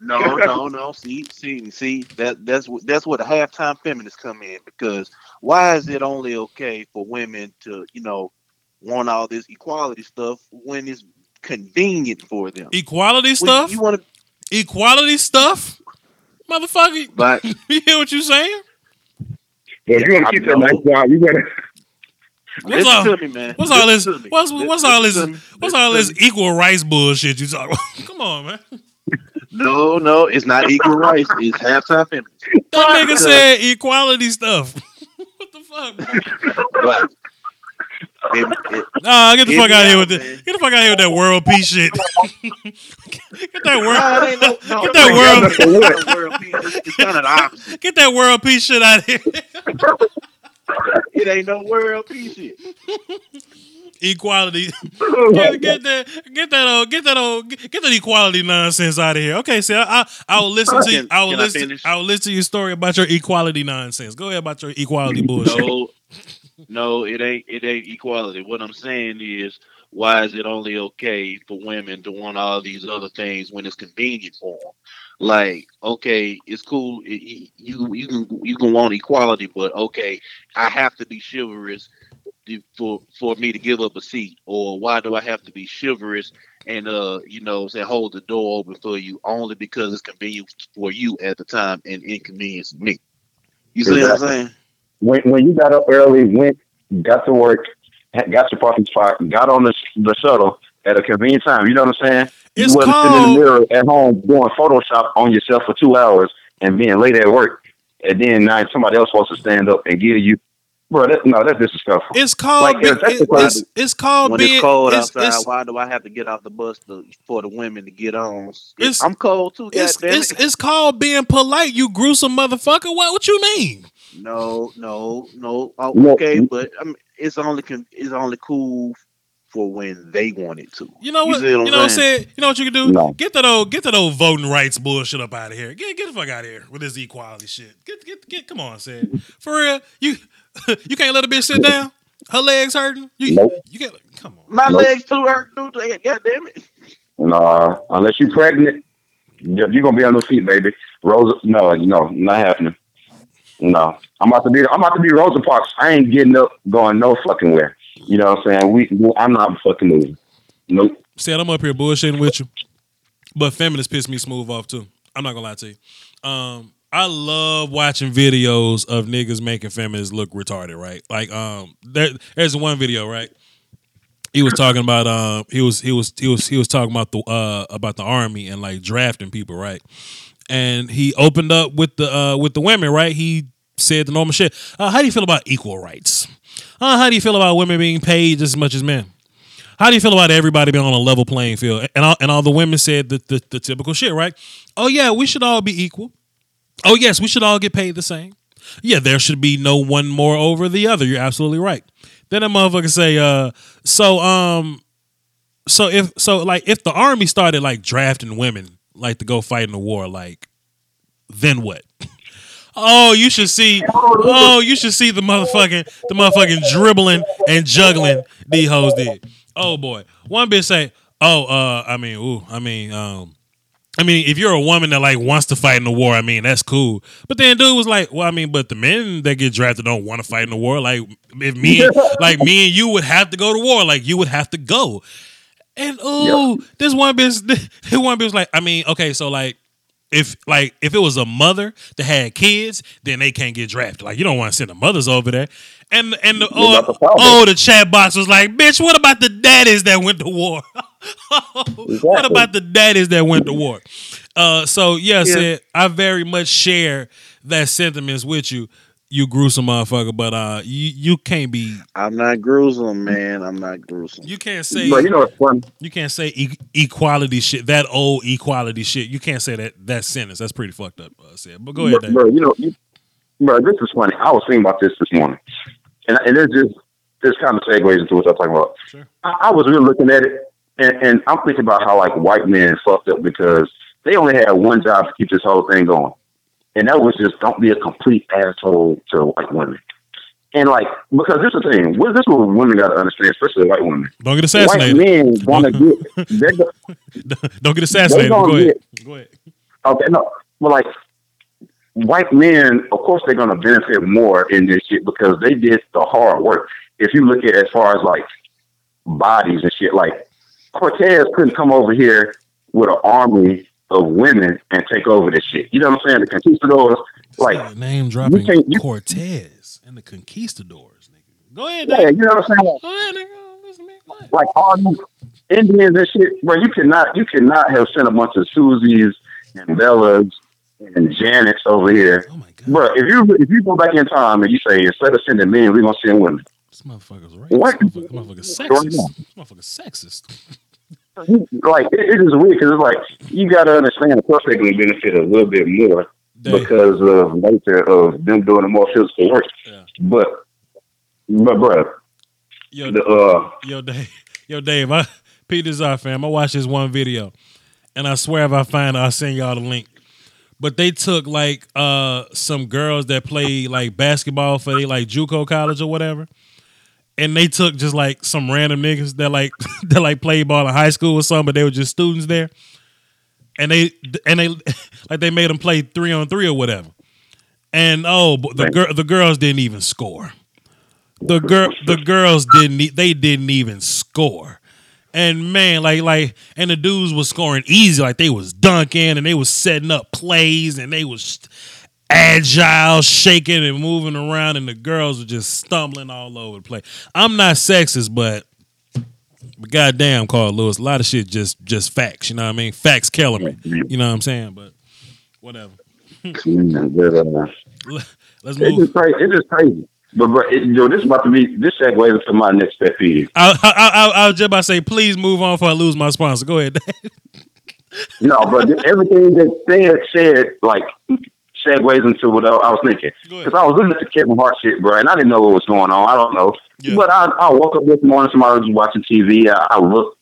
Speaker 3: No, no, no. See, see, see. That that's what that's where the halftime feminists come in because why is it only okay for women to you know want all this equality stuff when it's convenient for them?
Speaker 2: Equality
Speaker 3: When
Speaker 2: stuff.
Speaker 3: You want to,
Speaker 2: Equality stuff. Motherfucker,
Speaker 3: but
Speaker 2: you hear what you're saying?
Speaker 4: But if you want to keep
Speaker 3: I
Speaker 4: that nice job, you better.
Speaker 2: What's
Speaker 3: listen
Speaker 2: all-
Speaker 3: to me, man.
Speaker 2: What's all this?
Speaker 3: To me.
Speaker 2: What's
Speaker 3: Listen-
Speaker 2: what's all this?
Speaker 3: me.
Speaker 2: What's all this equal rights bullshit you talk? Come on, man.
Speaker 3: No, no, it's not equal rights. It's halftime feminists.
Speaker 2: That nigga
Speaker 3: Because-
Speaker 2: said equality stuff. what the fuck? Man?
Speaker 3: It, it,
Speaker 2: Nah, get the fuck out of here with the
Speaker 3: man.
Speaker 2: get the fuck out of here with that world peace shit. get that world
Speaker 3: it ain't no, no,
Speaker 2: Get that
Speaker 3: no,
Speaker 2: world-
Speaker 3: it's not a world peace. It's, it's kind of the opposite.
Speaker 2: get that world peace shit out of here.
Speaker 3: It ain't no world peace shit.
Speaker 2: equality. Get, get that, get that old, get that old, get, get that equality nonsense out of here. Okay, so I, I, I will listen to,
Speaker 3: Can-
Speaker 2: I will
Speaker 3: can I
Speaker 2: listen. I will listen to your story about your equality nonsense. Go ahead about your equality bullshit.
Speaker 3: No, no, it ain't. It ain't equality. What I'm saying is, why is it only okay for women to want all these other things when it's convenient for them? Like, okay, it's cool. it- you you can you can want equality, but okay, I have to be chivalrous for for me to give up a seat, or why do I have to be chivalrous and uh you know say hold the door open for you only because it's convenient for you at the time and inconvenience me? You see what I'm saying?
Speaker 4: When when you got up early, went, got to work, got your parking spot, got on the the shuttle at a convenient time. You know what I'm saying?
Speaker 2: It's
Speaker 4: you wasn't sitting in the mirror at home doing Photoshop on yourself for two hours and being late at work, and then now somebody else supposed to stand up and give you, bro. That, no, that's disrespectful.
Speaker 2: It's called,
Speaker 4: Like,
Speaker 2: be-
Speaker 4: that's
Speaker 2: it- it's, it's called
Speaker 3: when
Speaker 2: being,
Speaker 3: it's cold
Speaker 2: it's,
Speaker 3: outside,
Speaker 2: it's,
Speaker 3: why do I have to get off the bus to, for the women to get on?
Speaker 2: It's-
Speaker 3: I'm cold too.
Speaker 2: it's,
Speaker 3: goddamn
Speaker 2: it's,
Speaker 3: it.
Speaker 2: it's called being polite, you gruesome motherfucker. What, what you mean?
Speaker 3: No, no, no. Oh,
Speaker 4: No.
Speaker 3: okay, but I mean, it's only con- it's only cool for when they want it to.
Speaker 2: You know what?
Speaker 3: see
Speaker 2: You,
Speaker 3: what I'm
Speaker 2: know what I'm
Speaker 3: saying?
Speaker 2: saying? You know what you can do?
Speaker 4: No.
Speaker 2: Get that old get that old voting rights bullshit up out of here. Get get the fuck out of here with this equality shit. Get get get come on, said. For real. You you can't let a bitch sit down? Her legs hurting? You
Speaker 4: Nope.
Speaker 2: you can't come on.
Speaker 3: My
Speaker 4: Nope.
Speaker 3: legs too hurt, dude. God damn it.
Speaker 4: No, unless you're pregnant, you're you're gonna be on those feet, baby. Rosa, no, no, not happening. No, I'm about to be. I'm about to be Rosa Parks. I ain't getting up, going no fucking where. You know what I'm saying? We, I'm not fucking moving. Nope.
Speaker 2: Said I'm up here bullshitting with you. But feminists piss me smooth off too. I'm not gonna lie to you. Um, I love watching videos of niggas making feminists look retarded, right? Like, um, there, there's one video, right? He was talking about um, he was he was he was he was talking about the uh about the army and like drafting people, right? And he opened up with the uh with the women, right? He said the normal shit. Uh, how do you feel about equal rights? Uh, how do you feel about women being paid just as much as men? How do you feel about everybody being on a level playing field? And all, and all the women said the, the, the typical shit, right? Oh, yeah, we should all be equal. Oh, yes, we should all get paid the same. Yeah, there should be no one more over the other. You're absolutely right. Then a motherfucker say, uh, so, um, so if, so like, if the army started like drafting women, like to go fight in the war, like, then what? Oh, you should see. Oh, you should see the motherfucking the motherfucking dribbling and juggling these hoes did. Oh boy, one bitch say, "Oh, uh, I mean, ooh, I mean, um, I mean, if you're a woman that like wants to fight in the war, I mean, that's cool." But then dude was like, "Well, I mean, but the men that get drafted don't want to fight in the war. Like, if me, like me and you would have to go to war, like you would have to go." And ooh, this one bitch, this one bitch was like, I mean, okay, so like if like if it was a mother that had kids, then they can't get drafted. Like you don't want to send the mothers over there. And and the, oh,
Speaker 4: the
Speaker 2: oh the chat box was like, bitch, what about the daddies that went to war? What about the daddies that went to war? Uh, so yes,
Speaker 3: Yeah.
Speaker 2: I very much share that sentiments with you, you gruesome motherfucker. But uh, you you can't be
Speaker 3: I'm not gruesome, man. I'm not gruesome.
Speaker 2: you can't say
Speaker 4: But you know what's funny?
Speaker 2: you can't say e- equality shit. That old equality shit. You can't say that that sentence. That's pretty fucked up. Uh, said, but go ahead,
Speaker 4: Bro, bro, you know, you, bro, this is funny. I was thinking about this this morning, and and it's just this kind of segues into what I'm talking about.
Speaker 2: Sure.
Speaker 4: I, I was really looking at it, and, and I'm thinking about how like white men fucked up because they only had one job to keep this whole thing going, and that was just don't be a complete asshole to white women. And like, because this is the thing, what this is what women got to understand, especially white women.
Speaker 2: Don't get
Speaker 4: White
Speaker 2: assassinated.
Speaker 4: men want to get, go-
Speaker 2: Don't get assassinated. Go ahead.
Speaker 4: get-
Speaker 2: Go ahead.
Speaker 4: Okay, no, well, like white men, of course, they're gonna benefit more in this shit because they did the hard work. If you look at as far as like bodies and shit, like Cortez couldn't come over here with an army of women and take over this shit. You know what I'm saying? The conquistadors, like,
Speaker 2: name dropping
Speaker 4: can't- you-
Speaker 2: Cortez and the conquistadors. Nigga. Go ahead,
Speaker 4: yeah, you know what I'm saying?
Speaker 2: Go ahead, nigga. Listen to me. Go ahead.
Speaker 4: Like all these Indians and shit, bro. You cannot, you cannot have sent a bunch of Susies and Bellas and Janets over here.
Speaker 2: Oh my god,
Speaker 4: Bro, if you if you go back in time and you say instead of sending men, we're gonna send women.
Speaker 2: this motherfucker's right.
Speaker 4: What?
Speaker 2: This motherfucker, sexist. This motherfucker's sexist.
Speaker 4: Like it, it is weird because it's like you got to understand. Of course, they're gonna benefit a little bit more
Speaker 2: Dave.
Speaker 4: because of nature of them doing the more physical work.
Speaker 2: Yeah.
Speaker 4: But, but bro,
Speaker 2: Yo,
Speaker 4: the uh,
Speaker 2: yo, Dave. Yo, Dave. I Pete this out, fam. I watched this one video, and I swear if I find it, I'll send y'all the link. But they took like uh some girls that play like basketball for they like JUCO college or whatever, and they took just like some random niggas that like that like played ball in high school or something, but they were just students there, and they and they like they made them play three on three or whatever, and oh, the girl the girls didn't even score. The girl the girls didn't they didn't even score. And man, like like and the dudes was scoring easy, like they was dunking and they was setting up plays and they was agile, shaking and moving around, and the girls were just stumbling all over the place. I'm not sexist, but but goddamn, Carl Lewis, a lot of shit just just facts. You know what I mean? Facts killing me. You know what I'm saying? But whatever.
Speaker 4: uh,
Speaker 2: Let's
Speaker 4: it's
Speaker 2: move.
Speaker 4: just crazy. It's just crazy. But bro, it, yo, this is about to be this segues into my next pet peeve.
Speaker 2: I, I, I, I was just about to say, please move on before I lose my sponsor. Go ahead.
Speaker 4: No, but everything that said said like segues into what I was thinking. Because I was looking at the Kevin Hart shit, bro, and I didn't know what was going on. I don't know.
Speaker 2: Yeah.
Speaker 4: But I, I woke up this morning, somebody was watching TV. I, I looked.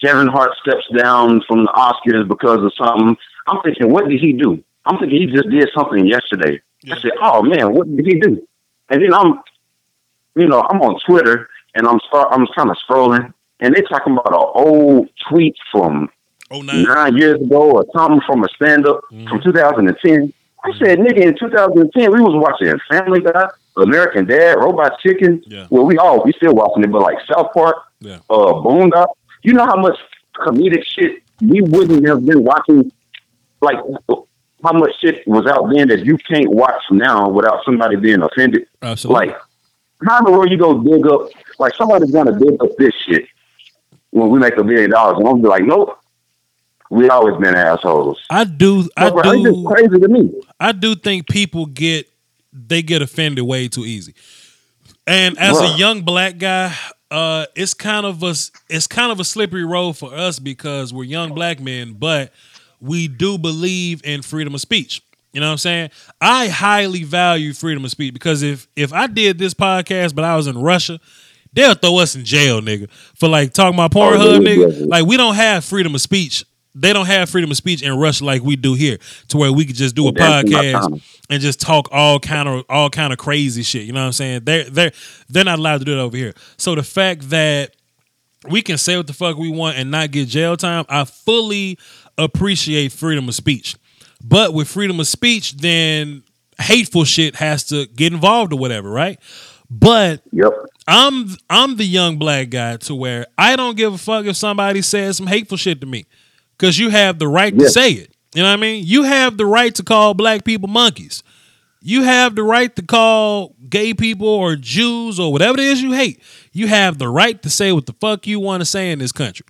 Speaker 4: Kevin Hart steps down from the Oscars because of something. I'm thinking, what did he do? I'm thinking he just did something yesterday.
Speaker 2: Yeah.
Speaker 4: I said, oh man, what did he do? And then I'm, you know, I'm on Twitter and I'm start, I'm kind of scrolling, and they're talking about an old tweet from
Speaker 2: Oh nine.
Speaker 4: nine years ago or something from a stand up
Speaker 2: Mhm.
Speaker 4: from 2010. I said, nigga, in 2010, we was watching Family Guy, American Dad, Robot Chicken.
Speaker 2: Yeah.
Speaker 4: Well, we all, we still watching it, but like South Park,
Speaker 2: Yeah.
Speaker 4: uh, Boondock. You know how much comedic shit we wouldn't have been watching? Like, how much shit was out then that you can't watch now without somebody being offended?
Speaker 2: Absolutely.
Speaker 4: Like, how in the world you go dig up? Like, somebody's gonna dig up this shit when we make a million dollars, and I'm be like, nope. We always been assholes.
Speaker 2: I do. I
Speaker 4: Bro, it's just
Speaker 2: do.
Speaker 4: crazy to me.
Speaker 2: I do think people get they get offended way too easy. And as a young black guy, uh, it's kind of a it's kind of a slippery road for us because we're young black men, but we do believe in freedom of speech. You know what I'm saying? I highly value freedom of speech because if if I did this podcast but I was in Russia, they'll throw us in jail, nigga, for like talking about Pornhub,
Speaker 4: Oh,
Speaker 2: nigga. Like we don't have freedom of speech. They don't have freedom of speech in Russia like we do here, to where we could just do a
Speaker 4: That's
Speaker 2: podcast and just talk all kind of all kind of crazy shit. You know what I'm saying? They're they're they're not allowed to do it over here. So the fact that we can say what the fuck we want and not get jail time, I fully appreciate freedom of speech. But with freedom of speech, then hateful shit has to get involved or whatever, right? But
Speaker 4: Yep.
Speaker 2: I'm I'm the young black guy to where I don't give a fuck if somebody says some hateful shit to me. Cause you have the right to say it. You know what I mean? You have the right to call black people monkeys. You have the right to call gay people or Jews or whatever it is you hate. You have the right to say what the fuck you want to say in this country.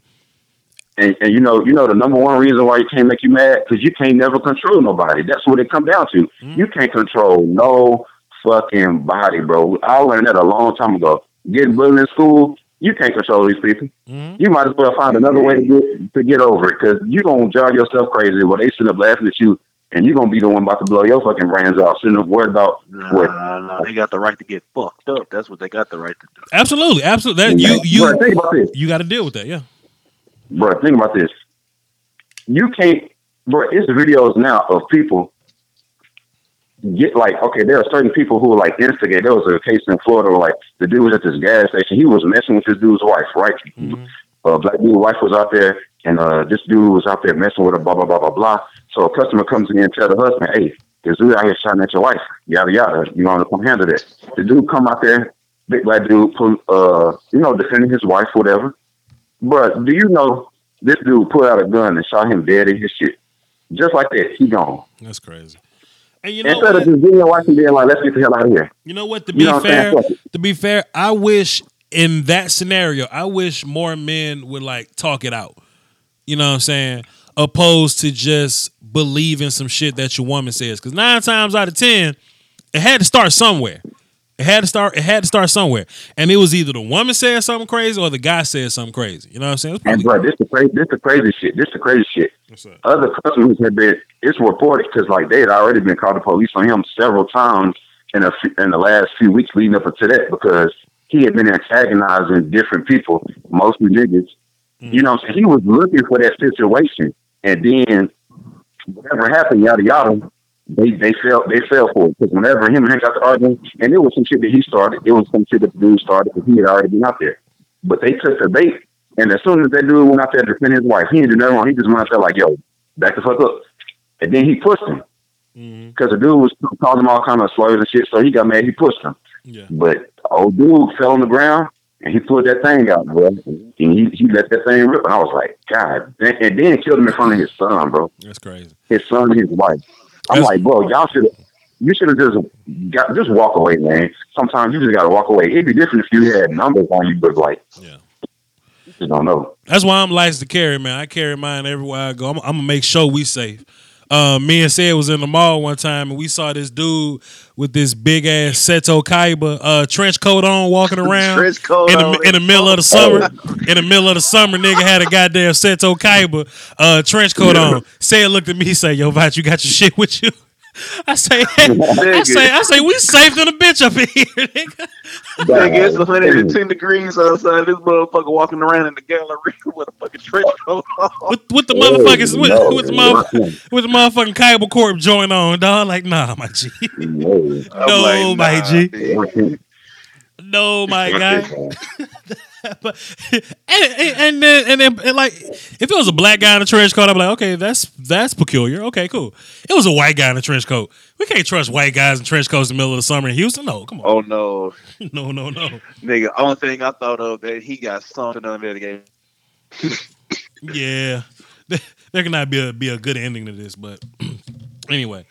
Speaker 4: And, and you know, you know the number one reason why you can't make you mad because you can't never control nobody. That's what it come down to.
Speaker 2: Mm-hmm.
Speaker 4: You can't control no fucking body, bro. I learned that a long time ago. Getting bullied in school, you can't control these people.
Speaker 2: Mhm.
Speaker 4: You might as well find another way to get to get over it because you're gonna drive yourself crazy. Well, they sit up laughing at you, and you're gonna be the one about to blow your fucking brains out. Sitting up worried about
Speaker 3: Nah,
Speaker 4: what.
Speaker 3: nah, nah, they got the right to get fucked up. That's what they got the right to do.
Speaker 2: Absolutely, absolutely. That, you
Speaker 4: Bro,
Speaker 2: you
Speaker 4: think about this.
Speaker 2: you got to deal with that. Yeah.
Speaker 4: bro, think about this. You can't, bro. It's videos now of people get like, okay, there are certain people who like instigate. There was a case in Florida where like the dude was at this gas station. He was messing with this dude's wife, right?
Speaker 2: Mhm.
Speaker 4: Uh, black dude's wife was out there, and uh, this dude was out there messing with her. Blah blah blah blah blah. So a customer comes in and tell the husband, "Hey, this dude out here shouting at your wife. Yada yada. You want to come handle that?" The dude come out there, big black dude, pull, uh, you know, defending his wife, whatever. But do you know this dude pulled out a gun and shot him dead in his shit? Just like that, he gone.
Speaker 2: That's crazy. And you know
Speaker 4: Instead
Speaker 2: what?
Speaker 4: of just getting your wife and being like, let's get the hell out of here.
Speaker 2: You know what? To
Speaker 4: You
Speaker 2: be
Speaker 4: know
Speaker 2: fair,
Speaker 4: saying? Fuck it.
Speaker 2: to be fair, I wish in that scenario, I wish more men would like talk it out. You know what I'm saying? Opposed to just believing some shit that your woman says. Because nine times out of ten, it had to start somewhere. It had to start. It had to start somewhere, and it was either the woman said something crazy or the guy said something crazy. You know what I'm saying? Was
Speaker 4: And bro, this the crazy, this the crazy shit. This the crazy shit.
Speaker 2: What's up?
Speaker 4: Other customers have been. It's reported because like they had already been called the police on him several times in a in the last few weeks leading up to that because he had been antagonizing different people, mostly niggas. You mm. know, what he was looking for that situation, and then whatever happened, yada yada. They they fell they fell for it because whenever him and Hank got to arguing, and it was some shit that he started, it was some shit that the dude started because he had already been out there. But they took the bait, and as soon as that dude went out there to defend his wife, he didn't do nothing wrong. He just went out there like, "Yo, back the fuck up," and then he pushed him
Speaker 2: mm-hmm.
Speaker 4: because the dude was calling him all kind of slurs and shit. So he got mad. He pushed him,
Speaker 2: Yeah.
Speaker 4: but old dude fell on the ground and he pulled that thing out, bro. And he he let that thing rip, and I was like, God, and and then killed him in front of his son, bro.
Speaker 2: That's crazy.
Speaker 4: His son and his wife. I'm
Speaker 2: That's-
Speaker 4: like, bro, y'all should have. You should have just got just walk away, man. Sometimes you just gotta walk away. It'd be different if you had numbers on you, but like,
Speaker 2: Yeah.
Speaker 4: You don't know.
Speaker 2: That's why I'm licensed to carry, man. I carry mine everywhere I go. I'm, I'm gonna make sure we safe. Uh, me and Sid was in the mall one time and we saw this dude with this big ass Seto Kaiba uh, trench coat on walking around
Speaker 3: Trench coat
Speaker 2: in the in the middle of the summer. In the middle of the summer, nigga had a goddamn Seto Kaiba uh, trench coat on. Sid looked at me, he said, "Yo, Voch, you got your shit with you." I say, I say, I say, we safe than a bitch up in here, nigga.
Speaker 3: Nigga, it's 110 degrees outside. This motherfucker walking around in the gallery with a fucking trench coat on.
Speaker 2: With, with the motherfuckers, with,
Speaker 4: no,
Speaker 2: with the
Speaker 4: no.
Speaker 2: with the motherfucking Kaiba Corp joint on, dog. Like, nah, my G,
Speaker 4: No.
Speaker 2: No,
Speaker 3: like,
Speaker 2: my
Speaker 3: nah,
Speaker 2: G.
Speaker 3: dude.
Speaker 2: no, my guy. but and, and, and then and then and like if it was a black guy in a trench coat, I'd be like, okay, that's that's peculiar. Okay, cool. It was a white guy in a trench coat. We can't trust white guys in trench coats in the middle of the summer in Houston. No, come on.
Speaker 3: Oh no,
Speaker 2: No, no, no.
Speaker 3: nigga. Only thing I thought of that he got something under the game.
Speaker 2: Yeah, there, there cannot be a be a good ending to this. But anyway,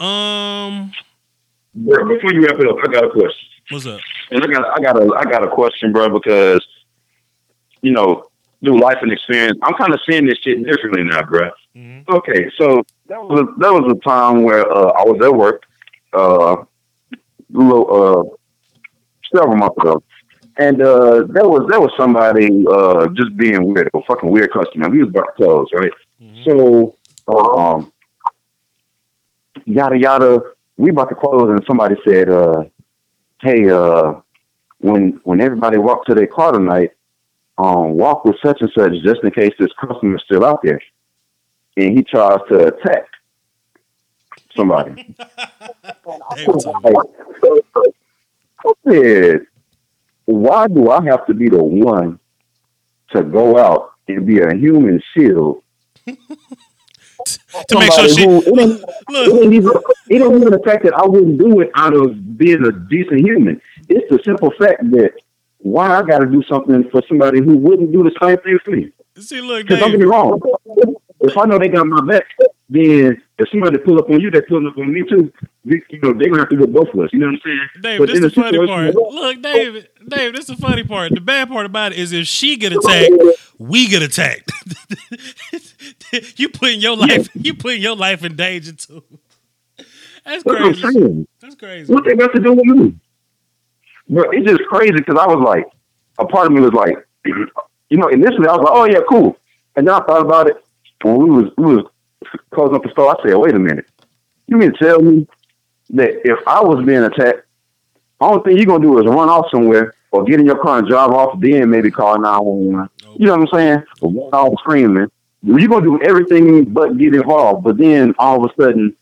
Speaker 2: um,
Speaker 4: Bro, before you wrap it up, I got a question.
Speaker 2: What's up?
Speaker 4: And I got I got a I got a question, bro, because you know, through life and experience, I'm kind of seeing this shit differently now, bro.
Speaker 2: Mhm.
Speaker 4: Okay, so that was a, that was a time where uh, I was at work, uh, little uh, several months ago, and uh, there was there was somebody uh, just being weird, a fucking weird customer. He was about to close, right?
Speaker 2: Mhm.
Speaker 4: So, um, yada yada. We about to close, and somebody said, uh, "Hey, uh, when when everybody walk to their car tonight, um, walk with such and such, just in case this customer is still out there." And he tries to attack somebody.
Speaker 2: David told.
Speaker 4: I said, "Why do I have to be the one to go out and be a human shield
Speaker 2: to make sure she
Speaker 4: who- it ain't-
Speaker 2: look.
Speaker 4: it ain't even it ain't even the fact that I wouldn't do it out of being a decent human. It's the simple fact that why I got to do something for somebody who wouldn't do the same thing for me.
Speaker 2: See, look,
Speaker 4: Because don't get me wrong, if I know they got my back, then if somebody pull up on you, they pull up on me too. We- You know, they're gonna have to get both of us. You know what I'm saying?
Speaker 2: David,
Speaker 4: But
Speaker 2: this
Speaker 4: in
Speaker 2: the funny part. Look, David, David, this is the funny part. The bad part about it is if she get attacked, we get attacked. you putting your life, you putting your life in danger too. That's
Speaker 4: That's what I'm
Speaker 2: crazy.
Speaker 4: saying.
Speaker 2: That's crazy.
Speaker 4: What they got to do with me? Bro, it's just crazy because I was like, a part of me was like, you know, initially I was like, oh yeah, cool. And then I thought about it when we was we was closing up the store. I said, wait a minute, you mean to tell me that if I was being attacked, the only thing you're gonna do is run off somewhere or get in your car and drive off, then maybe call nine one one. You know what I'm saying? Or run off screaming. You're gonna do everything but get involved, but then all of a sudden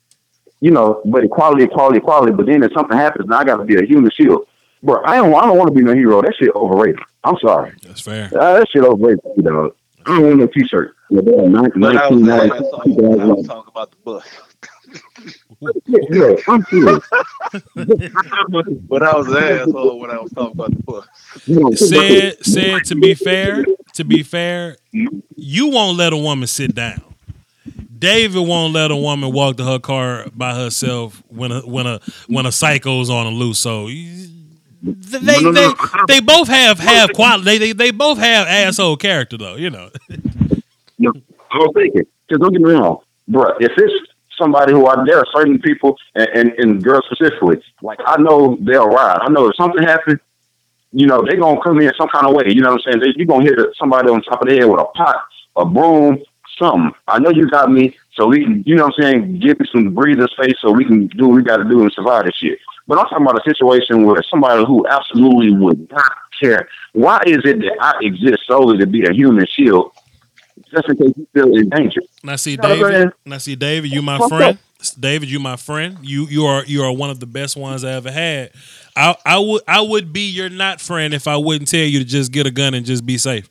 Speaker 4: you know, but equality, equality, equality. But then if something happens, now I got to be a human shield. Bro, I don't, I don't want to be no hero. That shit overrated. I'm sorry.
Speaker 2: That's fair.
Speaker 4: Uh, that shit overrated, you dog. I don't want no t-shirt. You know,
Speaker 3: But I was, I
Speaker 4: 1990,
Speaker 3: was, talking, I was talking about the bus.
Speaker 4: Yeah, I'm serious.
Speaker 3: But I was an asshole when I was talking about the bus.
Speaker 4: You know,
Speaker 2: Said, said to be fair, to be fair, you won't let a woman sit down. David won't let a woman walk to her car by herself when a when a when a psycho's on a loose. So you- they
Speaker 4: No, no,
Speaker 2: they,
Speaker 4: no.
Speaker 2: they both have have quality. They, they they both have asshole character though. You know.
Speaker 4: No, I was thinking, because don't get me wrong, bro. If it's somebody who I, there are certain people, and, and, and girls specifically, like I know they'll ride. I know if something happens, you know, they're gonna come in some kind of way. You know what I'm saying? They, you gonna hit somebody on top of the head with a pot, a broom, something. I know you got me, so we you know what I'm saying? Give me some breathing space so we can do what we got to do and survive this shit. But I'm talking about a situation where somebody who absolutely would not care. Why is it that I exist solely to be a human shield, just in case you feel in danger?
Speaker 2: Now see
Speaker 4: know what I'm?
Speaker 2: David. Now see David. You my friend. David, you my friend. You you are you are one of the best ones I ever had. I I would I would be your not friend if I wouldn't tell you to just get a gun and just be safe.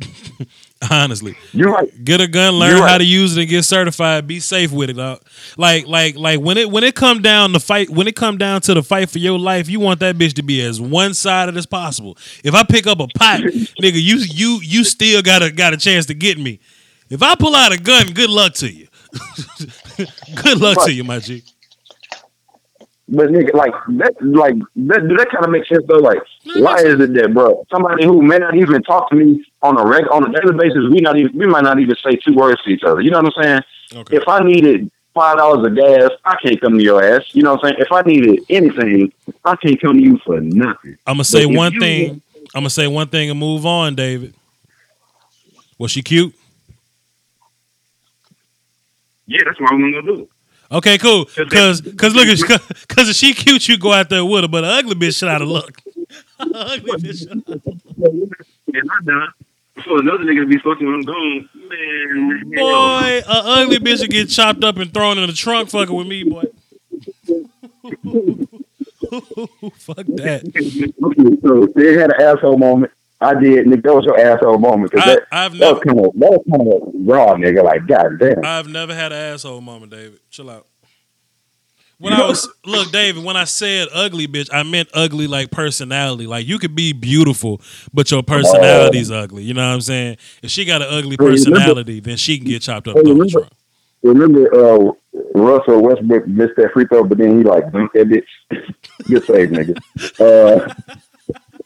Speaker 2: Honestly,
Speaker 4: You're right.
Speaker 2: get a gun, learn
Speaker 4: right.
Speaker 2: how to use it, and get certified. Be safe with it. Dog. Like like like when it when it come down to fight when it come down to the fight for your life, you want that bitch to be as one sided as possible. If I pick up a pot, nigga, you you you still got a got a chance to get me. If I pull out a gun, good luck to you. good luck to you, my G.
Speaker 4: But nigga, like that, like that, that kind of makes sense though? Like, why is it that, bro? Somebody who may not even talk to me on a reg on a daily basis, we not even we might not even say two words to each other. You know what I'm saying?
Speaker 2: Okay.
Speaker 4: If I needed five dollars of gas, I can't come to your ass. You know what I'm saying? If I needed anything, I can't come to you for nothing.
Speaker 2: I'm gonna say
Speaker 4: But
Speaker 2: one
Speaker 4: you-
Speaker 2: thing. I'm gonna say one thing and move on, David. Was she cute?
Speaker 4: Yeah, that's what I'm gonna do.
Speaker 2: Okay, cool. Cause, cause look, at cause if she cute, you go out there with her. But an ugly bitch shit out of luck. ugly bitch.
Speaker 4: Yeah, I'm done. Another nigga be fucking when I'm gone, man.
Speaker 2: Boy, a ugly bitch get chopped up and thrown in the trunk fucking with me, boy. Fuck that.
Speaker 4: so they had an asshole moment. I did, nigga. That was your asshole moment. Cause
Speaker 2: I-
Speaker 4: that,
Speaker 2: I've
Speaker 4: that
Speaker 2: never-
Speaker 4: was kind of that was kind of raw, nigga. Like, goddamn.
Speaker 2: I've never had an asshole moment, David. Chill out. When I was look, David, when I said ugly bitch, I meant ugly like personality. Like you could be beautiful, but your personality's ugly. You know what I'm saying? If she got an ugly
Speaker 4: Hey, remember-
Speaker 2: personality, then she can get chopped up
Speaker 4: Hey, remember- Remember, uh, Russell Westbrook missed that free throw, but then he like dunked that bitch. Good save, nigga. Uh,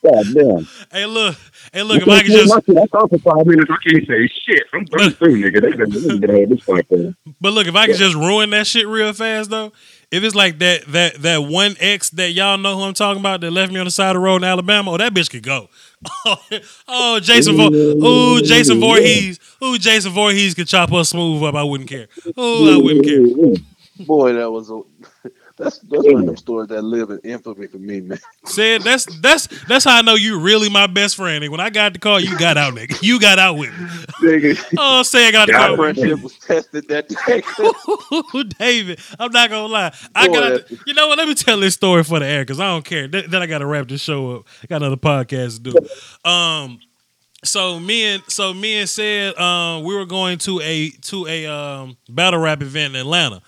Speaker 4: God damn.
Speaker 2: Hey, look, hey, look. If I could just,
Speaker 4: I thought for five minutes, I can't say shit. I'm 33, nigga. They done- they done had this fight there.
Speaker 2: but look, if I could just ruin that shit real fast though. If it's like that, that, that one ex that y'all know who I'm talking about that left me on the side of the road in Alabama, oh, that bitch could go. oh, Jason, Vor- ooh, Jason Voorhees, ooh, Jason Voorhees could chop us smooth up. I wouldn't care. Ooh, I wouldn't care.
Speaker 3: Boy, that was a that's that's one of them stories that live in infamy for me, man.
Speaker 2: Said that's that's that's how I know you really my best friend. And When I got the call, you got out, nigga. You got out with me.
Speaker 3: Nigga,
Speaker 2: Oh, say I got the
Speaker 3: our
Speaker 2: car.
Speaker 3: friendship was tested that day.
Speaker 2: Ooh, David, I'm not gonna lie. I
Speaker 3: Boy,
Speaker 2: got.
Speaker 3: that-
Speaker 2: You know what? Let me tell this story for the air because I don't care. Then, then I got to wrap this show up. I got another podcast to do. Um, so me and so me and said um we were going to a to a um battle rap event in Atlanta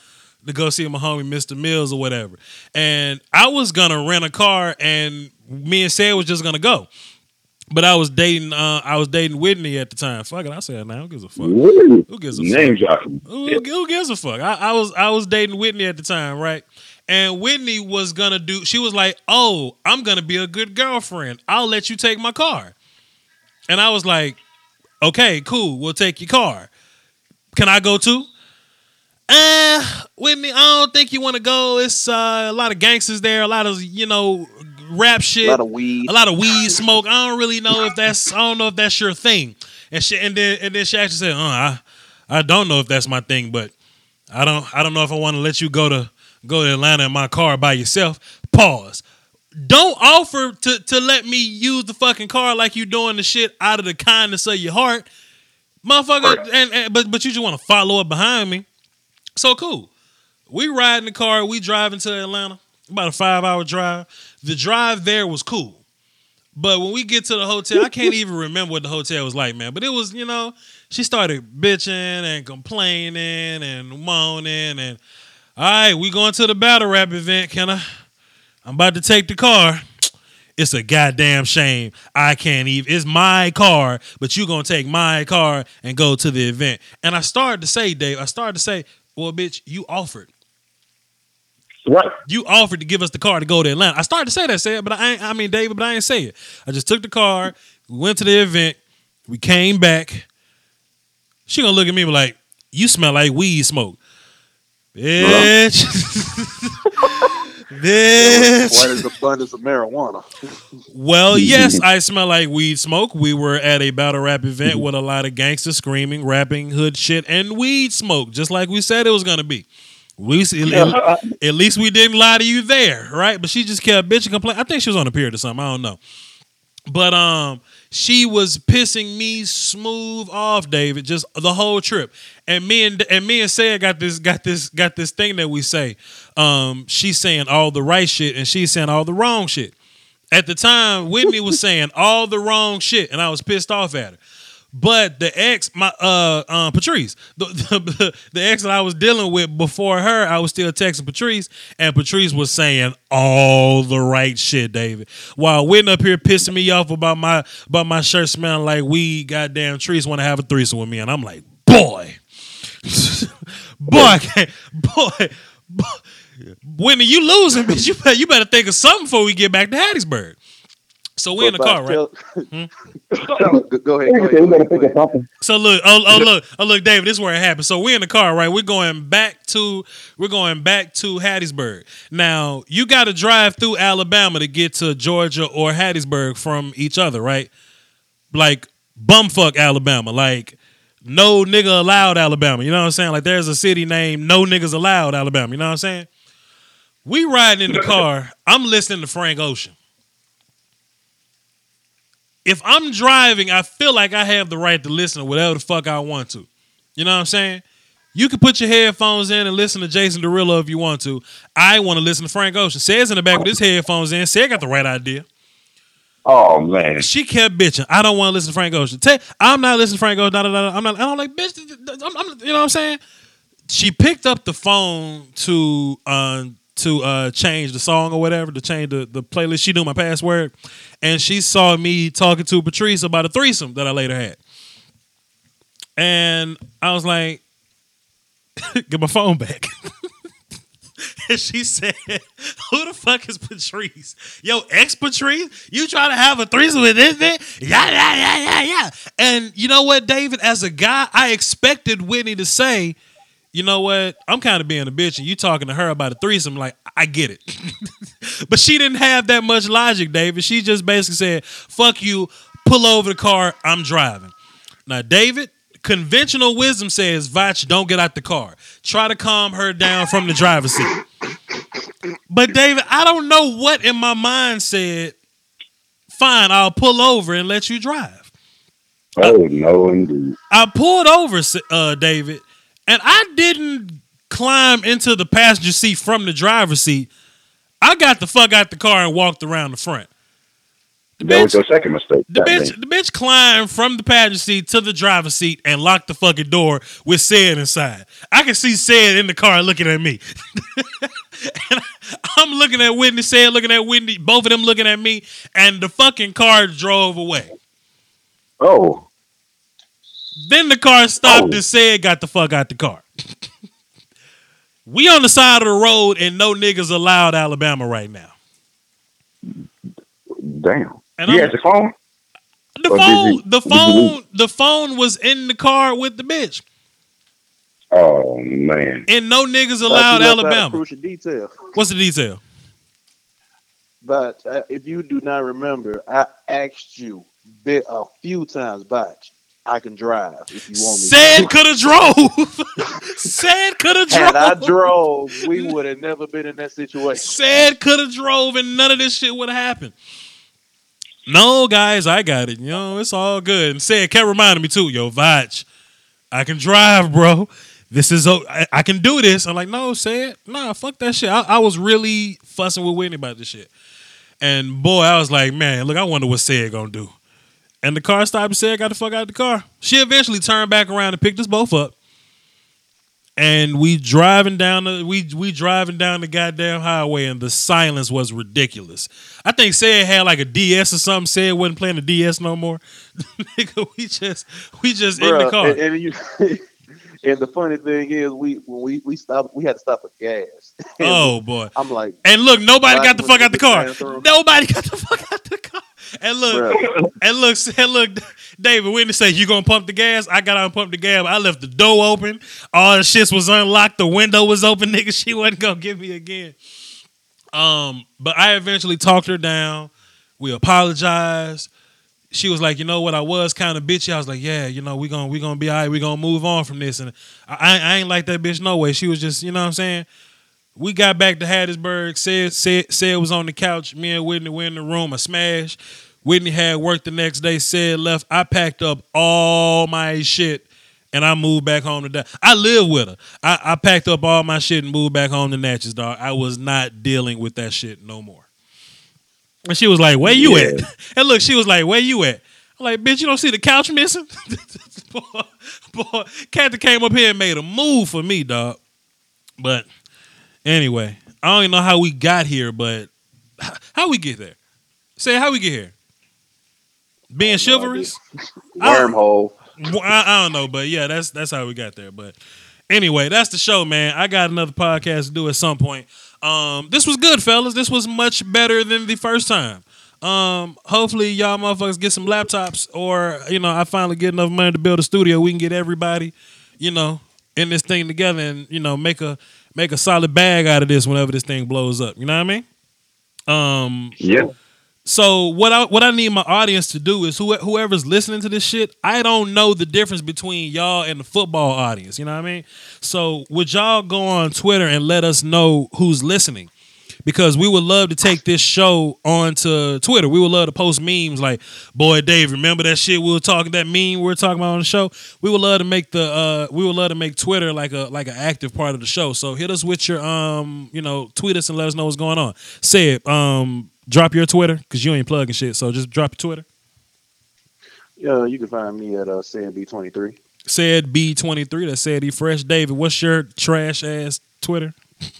Speaker 2: to go see my homie Mr. Mills or whatever. And I was gonna rent a car and me and said was just gonna go. But I was dating uh I was dating Whitney at the time. Fuck it, I said now who gives a fuck? Who gives a fuck?
Speaker 4: Name.
Speaker 2: Who, who- who gives a fuck? I, I was I was dating Whitney at the time, right? And Whitney was gonna do. She was like, "Oh, I'm gonna be a good girlfriend. I'll let you take my car." And I was like, "Okay, cool. We'll take your car. Can I go too?" Uh, Whitney, I don't think you want to go. It's uh, a lot of gangsters there, a lot of you know rap shit,
Speaker 3: a lot of weed.
Speaker 2: a lot of weed smoke. I don't really know if that's I don't know if that's your thing. And she and then and then she actually said, "Uh, I I don't know if that's my thing, but I don't I don't know if I want to let you go to go to Atlanta in my car by yourself." Pause. Don't offer to to let me use the fucking car like you doing the shit out of the kindness of your heart, motherfucker. And, and but but you just want to follow up behind me. So cool. We ride in the car. We driving to Atlanta. About a five hour drive. The drive there was cool. But when we get to the hotel, I can't even remember what the hotel was like, man. But it was, you know, she started bitching and complaining and moaning and all right, we going to the battle rap event. Can I? I'm about to take the car. It's a goddamn shame. I can't even. It's my car, but you gonna take my car and go to the event. And I started to say, Dave, I started to say, well, bitch, you offered.
Speaker 4: Right.
Speaker 2: You offered to give us the car to go to Atlanta. I started to say that, said, but I ain't, I mean, David, but I ain't say it. I just took the car. We went to the event. We came back. She gonna look at me and be like, "You smell like weed smoke, bitch." bitch.
Speaker 3: What is abundance of marijuana?
Speaker 2: Well, yes, I smell like weed smoke. We were at a battle rap event with a lot of gangsters screaming, rapping, hood shit, and weed smoke, just like we said it was gonna be. We at, at least we didn't lie to you there, right? But she just kept bitching, complaining. I think she was on a period or something. I don't know. But um, she was pissing me smooth off, David, just the whole trip. And me and and me and Sarah got this got this got this thing that we say. Um, she's saying all the right shit and she's saying all the wrong shit. At the time, Whitney was saying all the wrong shit, and I was pissed off at her. But the ex, my uh, uh Patrice, the, the the ex that I was dealing with before her, I was still texting Patrice, and Patrice was saying all the right shit, David. While Whitney up here pissing me off about my about my shirt smelling like weed, goddamn Trees want to have a threesome with me, and I'm like, boy, boy, boy, boy. Whitney, you losing, bitch. You better, you better think of something before we get back to Hattiesburg. So we in the car, right?
Speaker 3: tell- hmm? go, go ahead. Go
Speaker 4: We
Speaker 3: ahead.
Speaker 4: better
Speaker 3: Go ahead.
Speaker 4: something.
Speaker 2: So look, oh, oh look, oh look, David, this is where it happened. So we're in the car, right? We're going back to we're going back to Hattiesburg. Now you got to drive through Alabama to get to Georgia or Hattiesburg from each other, right? Like bumfuck Alabama, like No Nigga Allowed, Alabama. You know what I'm saying? Like there's a city named No Niggas Allowed, Alabama. You know what I'm saying? We riding in the car. I'm listening to Frank Ocean. If I'm driving, I feel like I have the right to listen to whatever the fuck I want to. You know what I'm saying? You can put your headphones in and listen to Jason Derulo if you want to. I want to listen to Frank Ocean. Says in the back with his headphones in. Say I got the right idea.
Speaker 4: Oh man.
Speaker 2: She kept bitching. I don't want to listen to Frank Ocean. Tell- I'm not listening to Frank Ocean. Da, da, da. I'm not. I'm like, bitch. I'm, I'm- you know what I'm saying? She picked up the phone to uh, to uh, change the song or whatever to change the, the playlist. She knew my password, and she saw me talking to Patrice about a threesome that I later had. And I was like, "Get my phone back." And she said, Who the fuck is Patrice? Yo, ex Patrice? You trying to have a threesome with this bitch? Yeah, yeah, yeah, yeah, yeah. And you know what, David? As a guy, I expected Whitney to say, you know what? I'm kind of being a bitch, and you talking to her about a threesome. Like, I get it. but she didn't have that much logic, David. She just basically said, fuck you, pull over the car, I'm driving. Now, David, conventional wisdom says, Voch, don't get out the car. Try to calm her down from the driver's seat. But David, I don't know what in my mind said, fine, I'll pull over and let you drive.
Speaker 4: Oh no, indeed.
Speaker 2: I pulled over, uh, David, and I didn't climb into the passenger seat from the driver's seat. I got the fuck out the car and walked around the front. The
Speaker 4: That was
Speaker 2: bitch,
Speaker 4: your second mistake.
Speaker 2: the bitch, the bitch climbed from the passenger seat to the driver's seat and locked the fucking door with said inside. I can see said in the car looking at me. and I'm looking at Whitney, said looking at Whitney, both of them looking at me, and the fucking car drove away.
Speaker 4: Oh,
Speaker 2: Then the car stopped
Speaker 4: Oh.
Speaker 2: and said, got the fuck out the car. we on the side of the road and no niggas allowed Alabama right now.
Speaker 4: damn.
Speaker 2: And
Speaker 4: you
Speaker 2: I'm-
Speaker 4: had your phone?
Speaker 2: The
Speaker 4: Or
Speaker 2: phone,
Speaker 4: you-
Speaker 2: the phone, the phone was in the car with the bitch.
Speaker 4: Oh man.
Speaker 2: And no niggas allowed
Speaker 3: you left out
Speaker 2: Alabama.
Speaker 3: Crucial detail.
Speaker 2: What's the detail?
Speaker 3: But uh, if you do not remember, I asked you a few times, but I can drive if you want me.
Speaker 2: Said could have drove. Said could have
Speaker 3: to. Had I
Speaker 2: drove.
Speaker 3: drove, we would have never been in that situation.
Speaker 2: Said could have drove, and none of this shit would have happened. No, guys, I got it. You know, it's all good. And said kept reminding me too, yo, Voch, I can drive, bro. This is I can do this. I'm like, no, said, nah, fuck that shit. I, I was really fussing with Whitney about this shit. And boy, I was like, man, look, I wonder what said gonna do. And the car stopped and said, got the fuck out of the car. She eventually turned back around and picked us both up. And we driving down the we we driving down the goddamn highway, and the silence was ridiculous. I think said had like a DS or something. Said wasn't playing the DS no more. Nigga, we just we just in the car.
Speaker 3: And, and you, and the funny thing is, we when we we stopped, we had to stop for gas.
Speaker 2: Oh boy!
Speaker 3: I'm like,
Speaker 2: And look, nobody got the fuck out the
Speaker 3: the
Speaker 2: car. Nobody got the fuck out the car. And look,
Speaker 3: bruh,
Speaker 2: And look, and look, David Whitney say you gonna pump the gas. I got out and pumped the gas. I left the door open. All the shits was unlocked. The window was open. Nigga, she wasn't gonna give me again. Um, but I eventually talked her down. We apologized. She was like, you know what, I was kind of bitchy. I was like, yeah, you know, we gonna we gonna be all right. We gonna move on from this. And I, I ain't like that bitch no way. She was just, you know what I'm saying. We got back to Hattiesburg. Said said said was on the couch. Me and Whitney were in the room. A smash. Whitney had work the next day. Said left. I packed up all my shit and I moved back home to that. I live with her. I, I packed up all my shit and moved back home to Natchez, dog. I was not dealing with that shit no more. And she was like, "Where you
Speaker 4: Yeah.
Speaker 2: at?" And look, she was like, "Where you at?" I'm like, "Bitch, you don't see the couch missing?" boy, boy, Captain came up here and made a move for me, dog. But anyway, I don't even know how we got here, but how we get there? Say how we get here? Being chivalrous?
Speaker 3: Wormhole.
Speaker 2: well, I, I don't know, but yeah, that's that's how we got there. But anyway, that's the show, man. I got another podcast to do at some point. Um, this was good, fellas. This was much better than the first time. Um, hopefully y'all motherfuckers get some laptops, or you know, I finally get enough money to build a studio. We can get everybody, you know, in this thing together, and you know, make a make a solid bag out of this whenever this thing blows up. You know what I mean? Um,
Speaker 4: Yeah.
Speaker 2: So what I what I need my audience to do is who, whoever's listening to this shit, I don't know the difference between y'all and the football audience. You know what I mean? So would y'all go on Twitter and let us know who's listening? Because we would love to take this show onto Twitter. We would love to post memes like, "Boy, Dave, remember that shit we were talking that meme we were talking about on the show." We would love to make the uh, we would love to make Twitter like a like an active part of the show. So hit us with your um you know tweet us and let us know what's going on. Say it um drop your Twitter because you ain't plugging shit. So just drop your Twitter.
Speaker 3: Yeah, you can find me at uh, said B23.
Speaker 2: Said B23. That said he fresh. David, what's your trash ass Twitter?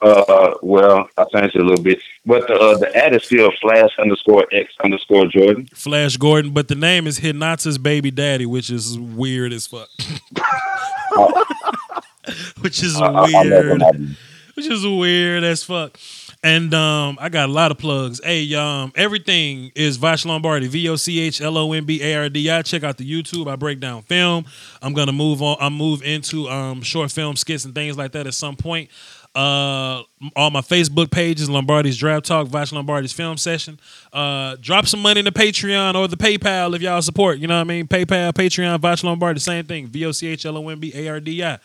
Speaker 4: Uh, well, I changed it a little bit, but the uh, the ad is still Flash underscore X underscore Jordan.
Speaker 2: Flash Gordon, but the name is Hinata's baby daddy, which is weird as fuck. which is
Speaker 4: I- I- I
Speaker 2: weird.
Speaker 4: him.
Speaker 2: which is weird as fuck. And um, I got a lot of plugs. Hey, um, everything is Voch Lombardi, V O C H L O M B A R D I. Check out the YouTube. I break down film. I'm gonna move on. I move into um short film skits and things like that at some point. Uh, all my Facebook pages, Lombardi's Draft Talk, Voch Lombardi's Film Session. Uh, drop some money in the Patreon or the PayPal if y'all support. You know what I mean? PayPal, Patreon, Voch Lombardi, same thing. V O C H L O M B A R D I.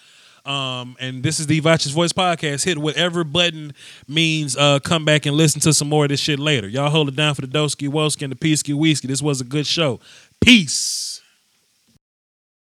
Speaker 2: Um, and this is the Voch's Voice Podcast. Hit whatever button means uh come back and listen to some more of this shit later. Y'all hold it down for the Doski Woski and the Peasky Whiskey. This was a good show. Peace.